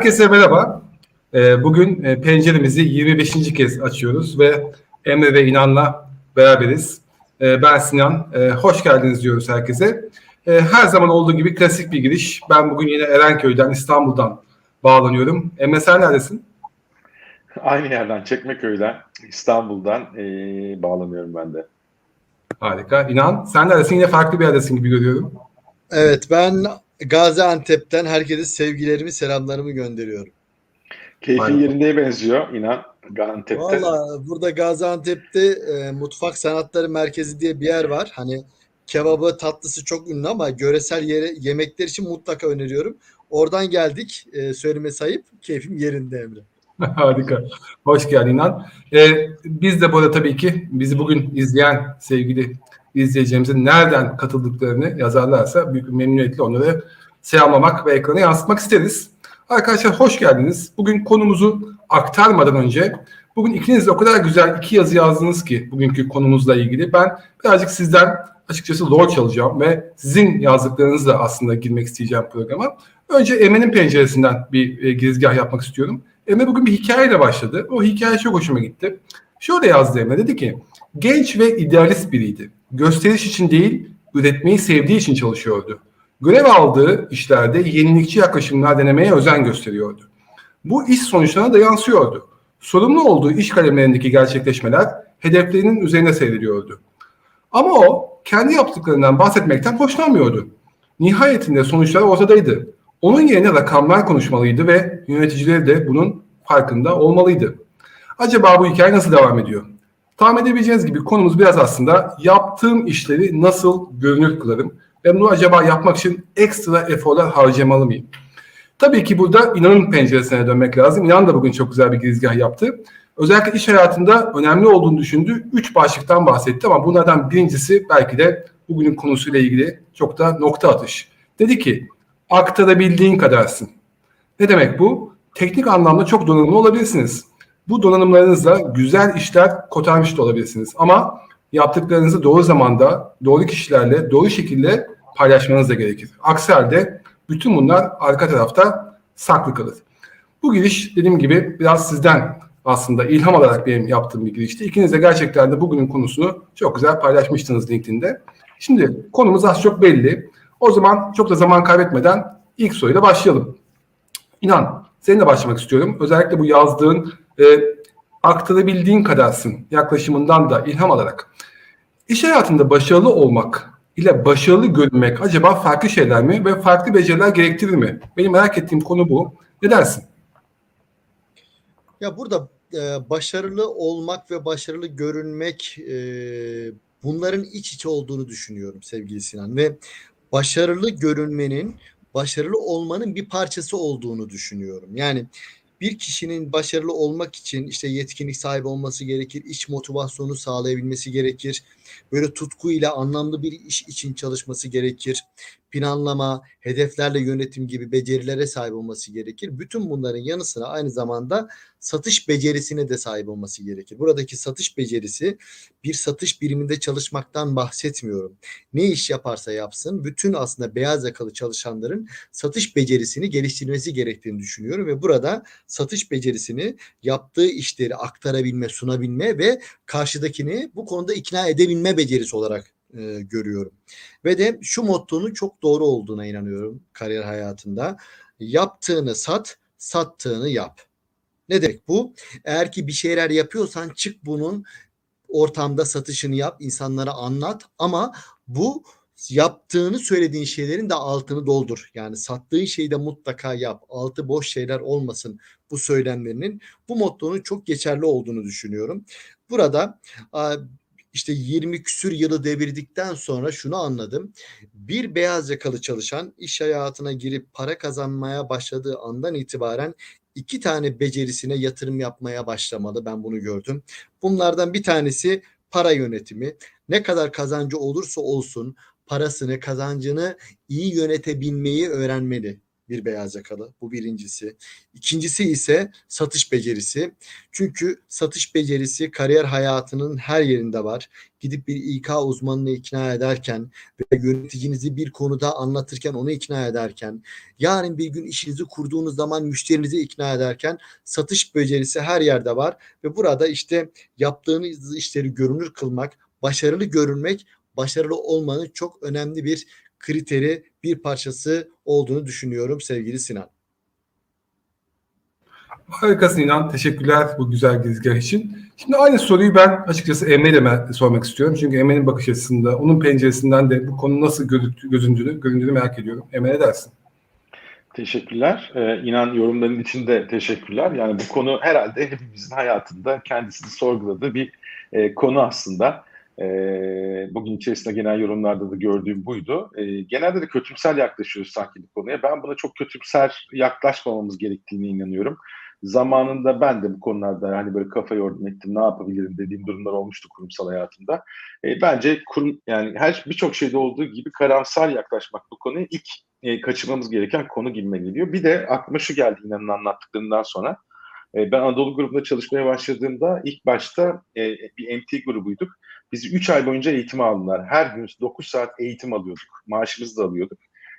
Herkese merhaba. Ee, Bugün e, penceremizi 25. kez açıyoruz ve Emre ve İnan'la beraberiz. Ee, Ben Sinan. Ee, Hoş geldiniz diyoruz herkese. Her zaman olduğu gibi klasik bir giriş. Ben bugün yine Erenköy'den, İstanbul'dan bağlanıyorum. Emre sen neredesin? Aynı yerden Çekmeköy'den İstanbul'dan eee, bağlanıyorum ben de. Harika. İnan sen neredesin? Yine farklı bir yerdesin gibi görüyorum. Evet ben Gaziantep'ten herkese sevgilerimi, selamlarımı gönderiyorum. Keyfin Aynen. yerinde benziyor inan Antep'te. Valla burada Gaziantep'te e, Mutfak Sanatları Merkezi diye bir yer var. Hani kebabı, tatlısı çok ünlü ama göresel yere, yemekler için mutlaka öneriyorum. Oradan geldik. E, söyleme sayıp keyfim yerinde Emre. Harika. Hoş geldin İnan. Ee, biz de burada tabii ki bizi bugün izleyen sevgili izleyicilerimizin nereden katıldıklarını yazarlarsa büyük bir memnuniyetle onları selamlamak ve ekrana yansıtmak isteriz. Arkadaşlar hoş geldiniz. Bugün konumuzu aktarmadan önce bugün ikiniz de o kadar güzel iki yazı yazdınız ki bugünkü konumuzla ilgili. Ben birazcık sizden açıkçası rol çalacağım ve sizin yazdıklarınızla aslında girmek isteyeceğim programa. Önce Emre'nin penceresinden bir e, girizgah yapmak istiyorum. Emre bugün bir hikayeyle başladı. O hikaye çok hoşuma gitti. Şöyle yazdı Emre dedi ki genç ve idealist biriydi. Gösteriş için değil üretmeyi sevdiği için çalışıyordu. Görev aldığı işlerde yenilikçi yaklaşımlar denemeye özen gösteriyordu. Bu iş sonuçlarına da yansıyordu. Sorumlu olduğu iş kalemlerindeki gerçekleşmeler hedeflerinin üzerine seyrediyordu. Ama o kendi yaptıklarından bahsetmekten hoşlanmıyordu. Nihayetinde sonuçlar ortadaydı. Onun yerine rakamlar konuşmalıydı ve yöneticileri de bunun farkında olmalıydı. Acaba bu hikaye nasıl devam ediyor? Tahmin edebileceğiniz gibi konumuz biraz aslında yaptığım işleri nasıl görünür kılarım ve bunu acaba yapmak için ekstra eforlar harcamalı mıyım? Tabii ki burada İnan'ın penceresine dönmek lazım. İnan da bugün çok güzel bir girizgah yaptı. Özellikle iş hayatında önemli olduğunu düşündüğü üç başlıktan bahsetti ama bunlardan birincisi belki de bugünün konusuyla ilgili çok da nokta atış. Dedi ki aktarabildiğin kadarsın. Ne demek bu? Teknik anlamda çok donanımlı olabilirsiniz. Bu donanımlarınızla güzel işler kotarmış da olabilirsiniz. Ama yaptıklarınızı doğru zamanda, doğru kişilerle, doğru şekilde paylaşmanız da gerekir. Aksi halde bütün bunlar arka tarafta saklı kalır. Bu giriş dediğim gibi biraz sizden aslında ilham alarak benim yaptığım bir girişti. İkiniz de gerçekten de bugünün konusunu çok güzel paylaşmıştınız LinkedIn'de. Şimdi konumuz az çok belli. O zaman çok da zaman kaybetmeden ilk soruyla başlayalım. İnan, seninle başlamak istiyorum. Özellikle bu yazdığın e, aktarabildiğin kadarsın yaklaşımından da ilham alarak. İş hayatında başarılı olmak ile başarılı görünmek acaba farklı şeyler mi ve farklı beceriler gerektirir mi? Benim merak ettiğim konu bu. Ne dersin? Ya burada e, başarılı olmak ve başarılı görünmek e, bunların iç içe olduğunu düşünüyorum sevgili Sinan ve başarılı görünmenin başarılı olmanın bir parçası olduğunu düşünüyorum. Yani bir kişinin başarılı olmak için işte yetkinlik sahibi olması gerekir, iç motivasyonu sağlayabilmesi gerekir. Böyle tutkuyla anlamlı bir iş için çalışması gerekir. Planlama, hedeflerle yönetim gibi becerilere sahip olması gerekir. Bütün bunların yanı sıra aynı zamanda satış becerisine de sahip olması gerekir. Buradaki satış becerisi bir satış biriminde çalışmaktan bahsetmiyorum. Ne iş yaparsa yapsın bütün aslında beyaz yakalı çalışanların satış becerisini geliştirmesi gerektiğini düşünüyorum ve burada satış becerisini yaptığı işleri aktarabilme, sunabilme ve karşıdakini bu konuda ikna edebilme becerisi olarak e, görüyorum. Ve de şu mottonun çok doğru olduğuna inanıyorum kariyer hayatında. Yaptığını sat, sattığını yap. Ne demek bu? Eğer ki bir şeyler yapıyorsan çık bunun ortamda satışını yap, insanlara anlat ama bu yaptığını söylediğin şeylerin de altını doldur. Yani sattığın şeyi de mutlaka yap. Altı boş şeyler olmasın bu söylemlerinin. Bu mottonun çok geçerli olduğunu düşünüyorum. Burada işte 20 küsür yılı devirdikten sonra şunu anladım. Bir beyaz yakalı çalışan iş hayatına girip para kazanmaya başladığı andan itibaren iki tane becerisine yatırım yapmaya başlamalı. Ben bunu gördüm. Bunlardan bir tanesi para yönetimi. Ne kadar kazancı olursa olsun parasını, kazancını iyi yönetebilmeyi öğrenmeli bir beyaz yakalı. Bu birincisi. İkincisi ise satış becerisi. Çünkü satış becerisi kariyer hayatının her yerinde var. Gidip bir İK uzmanını ikna ederken ve yöneticinizi bir konuda anlatırken onu ikna ederken, yarın bir gün işinizi kurduğunuz zaman müşterinizi ikna ederken satış becerisi her yerde var ve burada işte yaptığınız işleri görünür kılmak, başarılı görünmek, başarılı olmanın çok önemli bir kriteri, bir parçası olduğunu düşünüyorum sevgili Sinan. Harikasın İnan. Teşekkürler bu güzel girizgah için. Şimdi aynı soruyu ben açıkçası Emre'ye de me- sormak istiyorum. Çünkü Emre'nin bakış açısında, onun penceresinden de bu konu nasıl gözündüğünü, göründüğünü merak ediyorum. Emre ne dersin? Teşekkürler. Ee, inan yorumların için de teşekkürler. Yani bu konu herhalde hepimizin hayatında kendisini sorguladığı bir e, konu aslında. E, bugün içerisinde genel yorumlarda da gördüğüm buydu. E, genelde de kötümser yaklaşıyoruz sanki bu konuya. Ben buna çok kötümser yaklaşmamamız gerektiğine inanıyorum. Zamanında ben de bu konularda hani böyle kafa yordum ettim ne yapabilirim dediğim durumlar olmuştu kurumsal hayatımda. E, bence kurum yani her birçok şeyde olduğu gibi karamsar yaklaşmak bu konuya ilk e, kaçırmamız gereken konu gibime geliyor. Bir de aklıma şu geldi inanın anlattıklarından sonra. E, ben Anadolu grubunda çalışmaya başladığımda ilk başta e, bir MT grubuyduk. Bizi 3 ay boyunca eğitim aldılar. Her gün 9 saat eğitim alıyorduk. Maaşımızı da alıyorduk.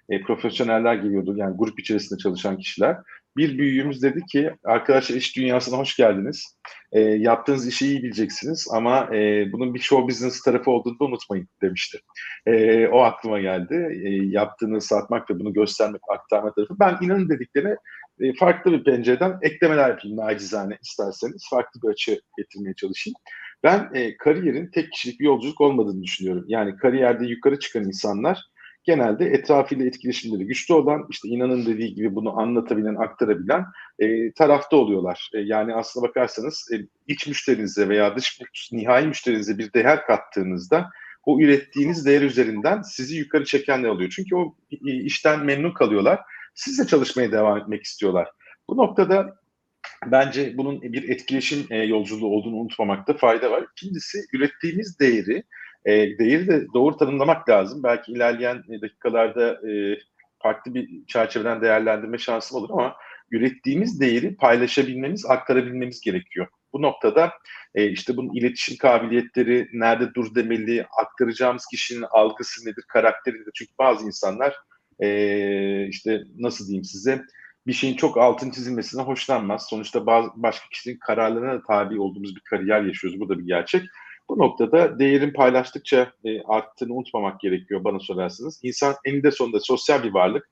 E, profesyoneller geliyordu yani grup içerisinde çalışan kişiler. Bir büyüğümüz dedi ki arkadaşlar iş dünyasına hoş geldiniz. E, yaptığınız işi iyi bileceksiniz ama e, bunun bir show business tarafı olduğunu da unutmayın demişti. E, o aklıma geldi. E, yaptığını satmak ve bunu göstermek, aktarma tarafı. Ben inanın dediklerine e, farklı bir pencereden eklemeler yapayım nacizane isterseniz. Farklı bir açı getirmeye çalışayım. Ben e, kariyerin tek kişilik bir yolculuk olmadığını düşünüyorum. Yani kariyerde yukarı çıkan insanlar genelde etrafıyla etkileşimleri güçlü olan, işte inanın dediği gibi bunu anlatabilen, aktarabilen e, tarafta oluyorlar. E, yani aslına bakarsanız e, iç müşterinize veya dış nihai müşterinize bir değer kattığınızda o ürettiğiniz değer üzerinden sizi yukarı çeken ne oluyor? Çünkü o işten memnun kalıyorlar. Sizle çalışmaya devam etmek istiyorlar. Bu noktada bence bunun bir etkileşim e, yolculuğu olduğunu unutmamakta fayda var. İkincisi ürettiğimiz değeri, e, değeri de doğru tanımlamak lazım. Belki ilerleyen dakikalarda e, farklı bir çerçeveden değerlendirme şansım olur ama ürettiğimiz değeri paylaşabilmemiz, aktarabilmemiz gerekiyor. Bu noktada işte bunun iletişim kabiliyetleri, nerede dur demeli, aktaracağımız kişinin algısı nedir, karakteri nedir? Çünkü bazı insanlar işte nasıl diyeyim size bir şeyin çok altın çizilmesine hoşlanmaz. Sonuçta bazı başka kişinin kararlarına tabi olduğumuz bir kariyer yaşıyoruz. Bu da bir gerçek. Bu noktada değerin paylaştıkça e, arttığını unutmamak gerekiyor bana sorarsanız. İnsan eninde sonunda sosyal bir varlık.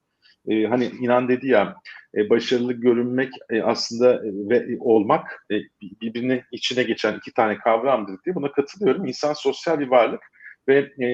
E, hani inan dedi ya e, başarılı görünmek e, aslında e, ve e, olmak e, birbirine içine geçen iki tane kavramdır diye buna katılıyorum. İnsan sosyal bir varlık ve e,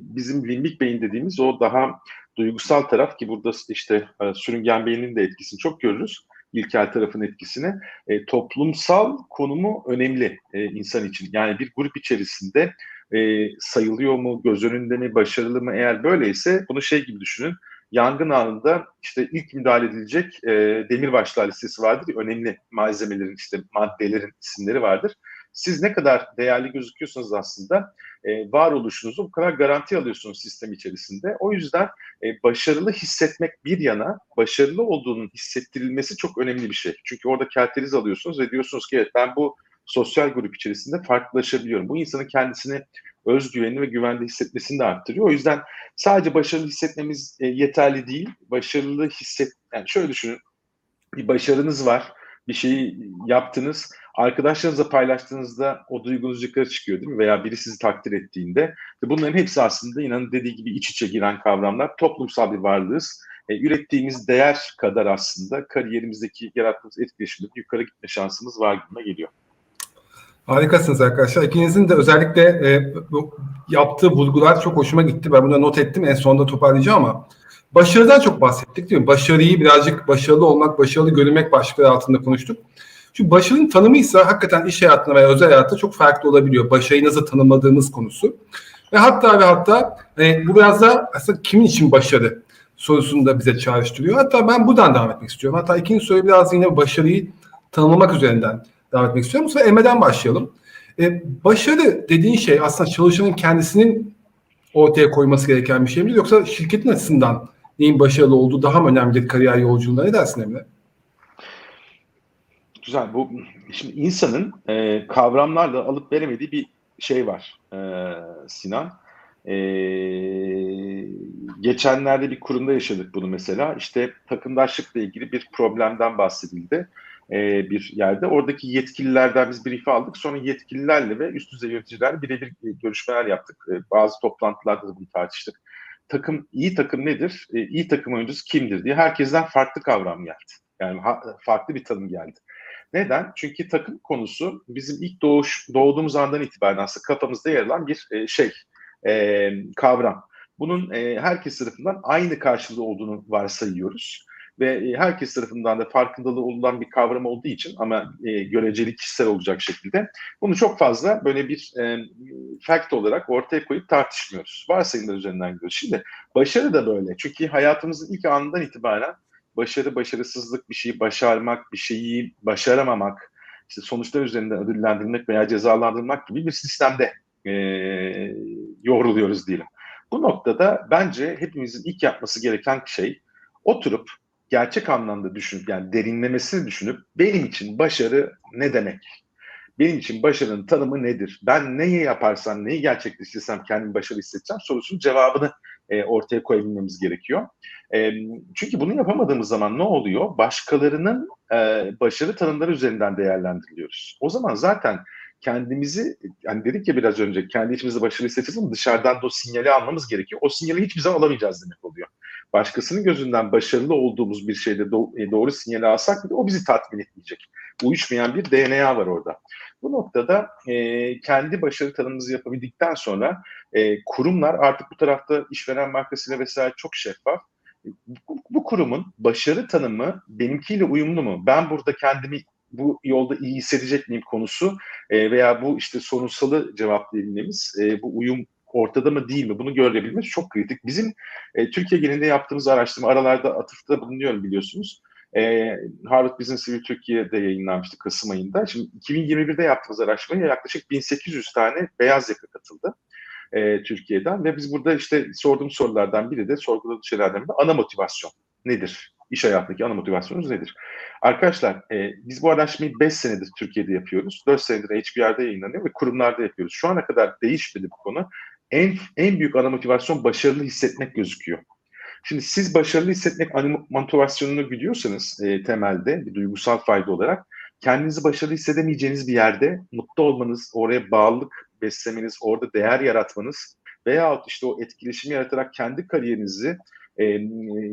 bizim limbik beyin dediğimiz o daha duygusal taraf ki burada işte e, sürüngen beynin de etkisini çok görürüz. İlkel tarafın etkisini. E, toplumsal konumu önemli e, insan için. Yani bir grup içerisinde e, sayılıyor mu, göz önünde mi, başarılı mı? Eğer böyleyse bunu şey gibi düşünün. Yangın anında işte ilk müdahale edilecek e, demirbaşlar listesi vardır. Önemli malzemelerin işte maddelerin isimleri vardır. Siz ne kadar değerli gözüküyorsanız aslında e, varoluşunuzu bu kadar garanti alıyorsunuz sistem içerisinde. O yüzden e, başarılı hissetmek bir yana başarılı olduğunun hissettirilmesi çok önemli bir şey. Çünkü orada kerteriz alıyorsunuz ve diyorsunuz ki evet ben bu sosyal grup içerisinde farklılaşabiliyorum. Bu insanın kendisini özgüvenli ve güvende hissetmesini de arttırıyor. O yüzden sadece başarılı hissetmemiz e, yeterli değil. Başarılı hisset yani şöyle düşünün. Bir başarınız var. Bir şeyi yaptınız arkadaşlarınızla paylaştığınızda o duygunuz yukarı çıkıyor değil mi? Veya biri sizi takdir ettiğinde. Bunların hepsi aslında inanın dediği gibi iç içe giren kavramlar. Toplumsal bir varlığız. E, ürettiğimiz değer kadar aslında kariyerimizdeki yarattığımız etkileşimde yukarı gitme şansımız var gibime geliyor. Harikasınız arkadaşlar. İkinizin de özellikle e, bu yaptığı vurgular çok hoşuma gitti. Ben bunu not ettim. En sonunda toparlayacağım ama başarıdan çok bahsettik değil mi? Başarıyı birazcık başarılı olmak, başarılı görünmek başlıkları altında konuştuk. Şu başarının tanımıysa hakikaten iş hayatında veya özel hayatta çok farklı olabiliyor. Başarıyı nasıl tanımladığımız konusu. Ve hatta ve hatta e, bu biraz da aslında kimin için başarı sorusunu da bize çağrıştırıyor. Hatta ben buradan devam etmek istiyorum. Hatta ikinci soru biraz yine başarıyı tanımlamak üzerinden devam etmek istiyorum. Bu sefer Emre'den başlayalım. E, başarı dediğin şey aslında çalışanın kendisinin ortaya koyması gereken bir şey mi? Yoksa şirketin açısından neyin başarılı olduğu daha mı önemlidir kariyer yolculuğunda? Ne dersin Emre? Güzel. Bu şimdi insanın e, kavramlarla alıp veremediği bir şey var e, Sinan. E, geçenlerde bir kurumda yaşadık bunu mesela. İşte takımdaşlıkla ilgili bir problemden bahsedildi e, bir yerde. Oradaki yetkililerden biz brief aldık. Sonra yetkililerle ve üst düzey yöneticilerle birebir görüşmeler yaptık. E, bazı toplantılarda da bunu tartıştık. Takım iyi takım nedir? E, iyi takım oyuncusu kimdir diye herkesten farklı kavram geldi. Yani ha, farklı bir tanım geldi. Neden? Çünkü takım konusu bizim ilk doğuş, doğduğumuz andan itibaren aslında kafamızda yer alan bir e, şey, e, kavram. Bunun e, herkes tarafından aynı karşılığı olduğunu varsayıyoruz ve e, herkes tarafından da farkındalığı olunan bir kavram olduğu için ama e, göreceli kişisel olacak şekilde bunu çok fazla böyle bir e, fact olarak ortaya koyup tartışmıyoruz. Varsayımlar üzerinden gidiyoruz. Şimdi başarı da böyle. Çünkü hayatımızın ilk anından itibaren başarı, başarısızlık, bir şeyi başarmak, bir şeyi başaramamak, işte sonuçlar üzerinden ödüllendirmek veya cezalandırmak gibi bir sistemde e, yoğruluyoruz diyelim. Bu noktada bence hepimizin ilk yapması gereken şey oturup gerçek anlamda düşünüp yani derinlemesini düşünüp benim için başarı ne demek? Benim için başarının tanımı nedir? Ben neyi yaparsam, neyi gerçekleştirsem kendimi başarılı hissedeceğim sorusunun cevabını e, ortaya koyabilmemiz gerekiyor. E, çünkü bunu yapamadığımız zaman ne oluyor? Başkalarının e, başarı tanımları üzerinden değerlendiriliyoruz. O zaman zaten kendimizi, yani dedik ya biraz önce kendi içimizde başarılı hissedeceğiz ama dışarıdan da o sinyali almamız gerekiyor. O sinyali hiçbir zaman alamayacağız demek oluyor. Başkasının gözünden başarılı olduğumuz bir şeyde do- doğru sinyali alsak bile o bizi tatmin etmeyecek. Uyuşmayan bir DNA var orada. Bu noktada e, kendi başarı tanımımızı yapabildikten sonra e, kurumlar artık bu tarafta işveren markasıyla vesaire çok şeffaf. Bu, bu kurumun başarı tanımı benimkiyle uyumlu mu? Ben burada kendimi bu yolda iyi hissedecek miyim konusu e, veya bu işte sorunsalı cevaplayabilmemiz, e, bu uyum ortada mı değil mi bunu görebilmemiz çok kritik. Bizim e, Türkiye genelinde yaptığımız araştırma aralarda atıfta bulunuyorum biliyorsunuz. E, Harvard Business Review Türkiye'de yayınlanmıştı Kasım ayında. Şimdi 2021'de yaptığımız araştırmaya yaklaşık 1800 tane beyaz yaka katıldı e, Türkiye'den ve biz burada işte sorduğum sorulardan biri de sorguladığımız şeylerden biri de ana motivasyon nedir? İş hayatındaki ana motivasyonunuz nedir? Arkadaşlar e, biz bu araştırmayı 5 senedir Türkiye'de yapıyoruz. 4 senedir HBR'da yayınlanıyor ve kurumlarda yapıyoruz. Şu ana kadar değişmedi bu konu. En, en büyük ana motivasyon başarılı hissetmek gözüküyor. Şimdi siz başarılı hissetmek motivasyonunu gidiyorsanız e, temelde bir duygusal fayda olarak kendinizi başarılı hissedemeyeceğiniz bir yerde mutlu olmanız, oraya bağlılık beslemeniz, orada değer yaratmanız veya işte o etkileşimi yaratarak kendi kariyerinizi e,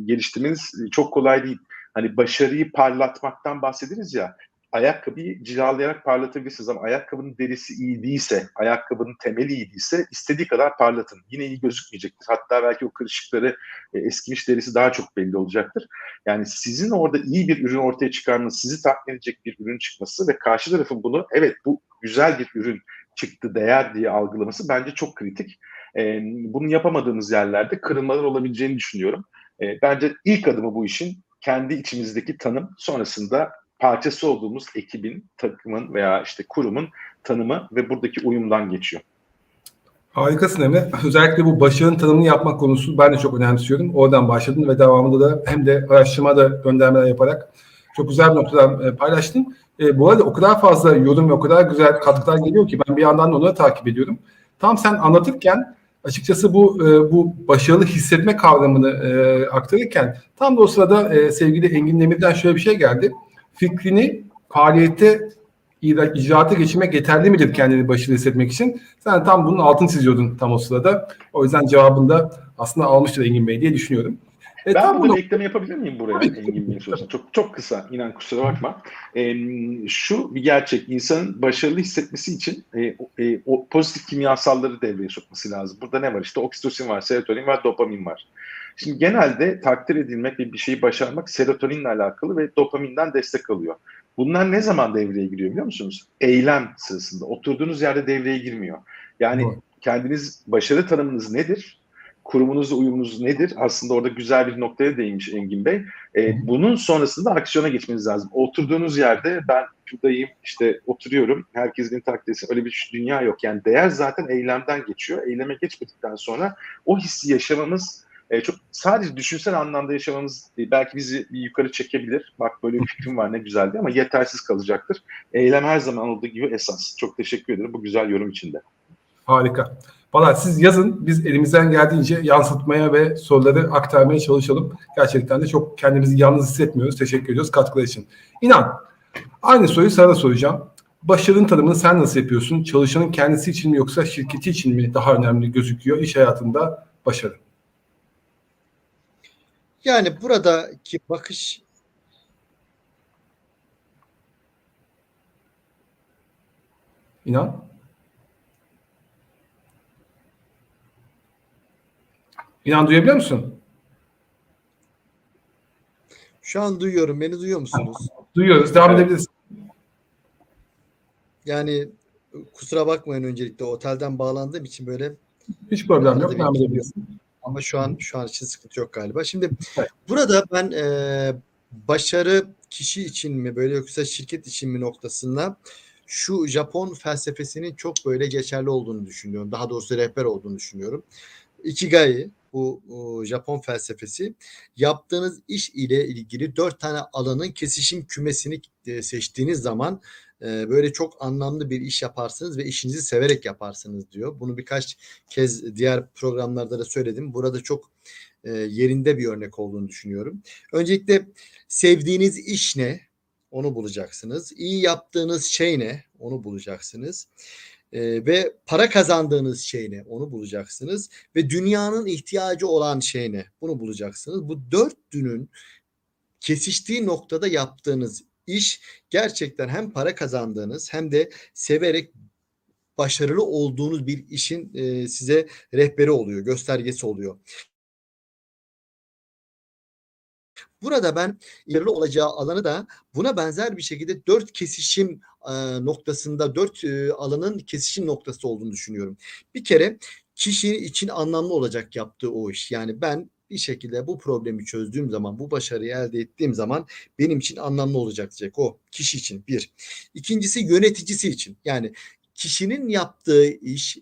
geliştirmeniz çok kolay değil. Hani başarıyı parlatmaktan bahsederiz ya ayakkabıyı cilalayarak parlatabilirsiniz ama ayakkabının derisi iyi değilse, ayakkabının temeli iyi değilse istediği kadar parlatın. Yine iyi gözükmeyecektir. Hatta belki o kırışıkları e, eskimiş derisi daha çok belli olacaktır. Yani sizin orada iyi bir ürün ortaya çıkarmanız, sizi tatmin edecek bir ürün çıkması ve karşı tarafın bunu evet bu güzel bir ürün çıktı değer diye algılaması bence çok kritik. E, bunu yapamadığımız yerlerde kırılmalar olabileceğini düşünüyorum. E, bence ilk adımı bu işin kendi içimizdeki tanım sonrasında parçası olduğumuz ekibin, takımın veya işte kurumun tanımı ve buradaki uyumdan geçiyor. Harikasın Emre. Özellikle bu başarının tanımını yapmak konusu ben de çok önemsiyorum. Oradan başladın ve devamında da hem de araştırmada göndermeler yaparak çok güzel bir noktadan e, paylaştın. E, bu arada o kadar fazla yorum ve o kadar güzel katkılar geliyor ki ben bir yandan da onları takip ediyorum. Tam sen anlatırken açıkçası bu e, bu başarılı hissetme kavramını e, aktarırken tam da o sırada e, sevgili Engin Demir'den şöyle bir şey geldi. Fikrini faaliyete icraata geçirmek yeterli midir kendini başarılı hissetmek için? Sen tam bunun altını çiziyordun tam o sırada. O yüzden cevabını da aslında almıştır Engin Bey diye düşünüyorum. E, ben burada bunu... bir ekleme yapabilir miyim buraya Engin Bey'in sorusuna? Çok, çok kısa, inan kusura bakma. E, şu bir gerçek, insanın başarılı hissetmesi için e, e, o pozitif kimyasalları devreye sokması lazım. Burada ne var? İşte oksitosin var, serotonin var, dopamin var. Şimdi genelde takdir edilmek ve bir şeyi başarmak serotoninle alakalı ve dopaminden destek alıyor. Bunlar ne zaman devreye giriyor biliyor musunuz? Eylem sırasında. Oturduğunuz yerde devreye girmiyor. Yani Doğru. kendiniz başarı tanımınız nedir? Kurumunuzla uyumunuz nedir? Aslında orada güzel bir noktaya değinmiş Engin Bey. E, bunun sonrasında aksiyona geçmeniz lazım. Oturduğunuz yerde ben şuradayım, işte oturuyorum, herkes beni takdir etsin. Öyle bir dünya yok. Yani değer zaten eylemden geçiyor. Eyleme geçmedikten sonra o hissi yaşamamız e, çok sadece düşünsel anlamda yaşamamız e, belki bizi bir yukarı çekebilir. Bak böyle bir fikrim var ne güzel diye ama yetersiz kalacaktır. Eylem her zaman olduğu gibi esas. Çok teşekkür ederim bu güzel yorum için de. Harika. Valla siz yazın biz elimizden geldiğince yansıtmaya ve soruları aktarmaya çalışalım. Gerçekten de çok kendimizi yalnız hissetmiyoruz. Teşekkür ediyoruz katkılar için. İnan aynı soruyu sana da soracağım. Başarının tanımını sen nasıl yapıyorsun? Çalışanın kendisi için mi yoksa şirketi için mi daha önemli gözüküyor iş hayatında başarı? Yani buradaki bakış İnan. İnan duyabiliyor musun? şu an duyuyorum. Beni duyuyor musunuz? Duyuyoruz. Devam edebiliriz. Yani kusura bakmayın öncelikle otelden bağlandığım için böyle Hiç problem yok. Devam edebiliriz. Ama şu an şu an için sıkıntı yok galiba. Şimdi Evet. burada ben e, başarı kişi için mi böyle yoksa şirket için mi noktasında şu Japon felsefesinin çok böyle geçerli olduğunu düşünüyorum. Daha doğrusu rehber olduğunu düşünüyorum. Ikigai bu, bu Japon felsefesi yaptığınız iş ile ilgili dört tane alanın kesişim kümesini e, seçtiğiniz zaman e, böyle çok anlamlı bir iş yaparsınız ve işinizi severek yaparsınız diyor. Bunu birkaç kez diğer programlarda da söyledim. Burada çok e, yerinde bir örnek olduğunu düşünüyorum. Öncelikle sevdiğiniz iş ne? Onu bulacaksınız. İyi yaptığınız şey ne? Onu bulacaksınız. E, ve para kazandığınız şey ne? Onu bulacaksınız. Ve dünyanın ihtiyacı olan şey ne? Bunu bulacaksınız. Bu dörtünün kesiştiği noktada yaptığınız iş gerçekten hem para kazandığınız hem de severek başarılı olduğunuz bir işin e, size rehberi oluyor, göstergesi oluyor. Burada ben ilerli olacağı alanı da buna benzer bir şekilde dört kesişim e, noktasında, dört e, alanın kesişim noktası olduğunu düşünüyorum. Bir kere kişi için anlamlı olacak yaptığı o iş. Yani ben bir şekilde bu problemi çözdüğüm zaman, bu başarıyı elde ettiğim zaman benim için anlamlı olacak diyecek o kişi için bir. İkincisi yöneticisi için. Yani kişinin yaptığı iş,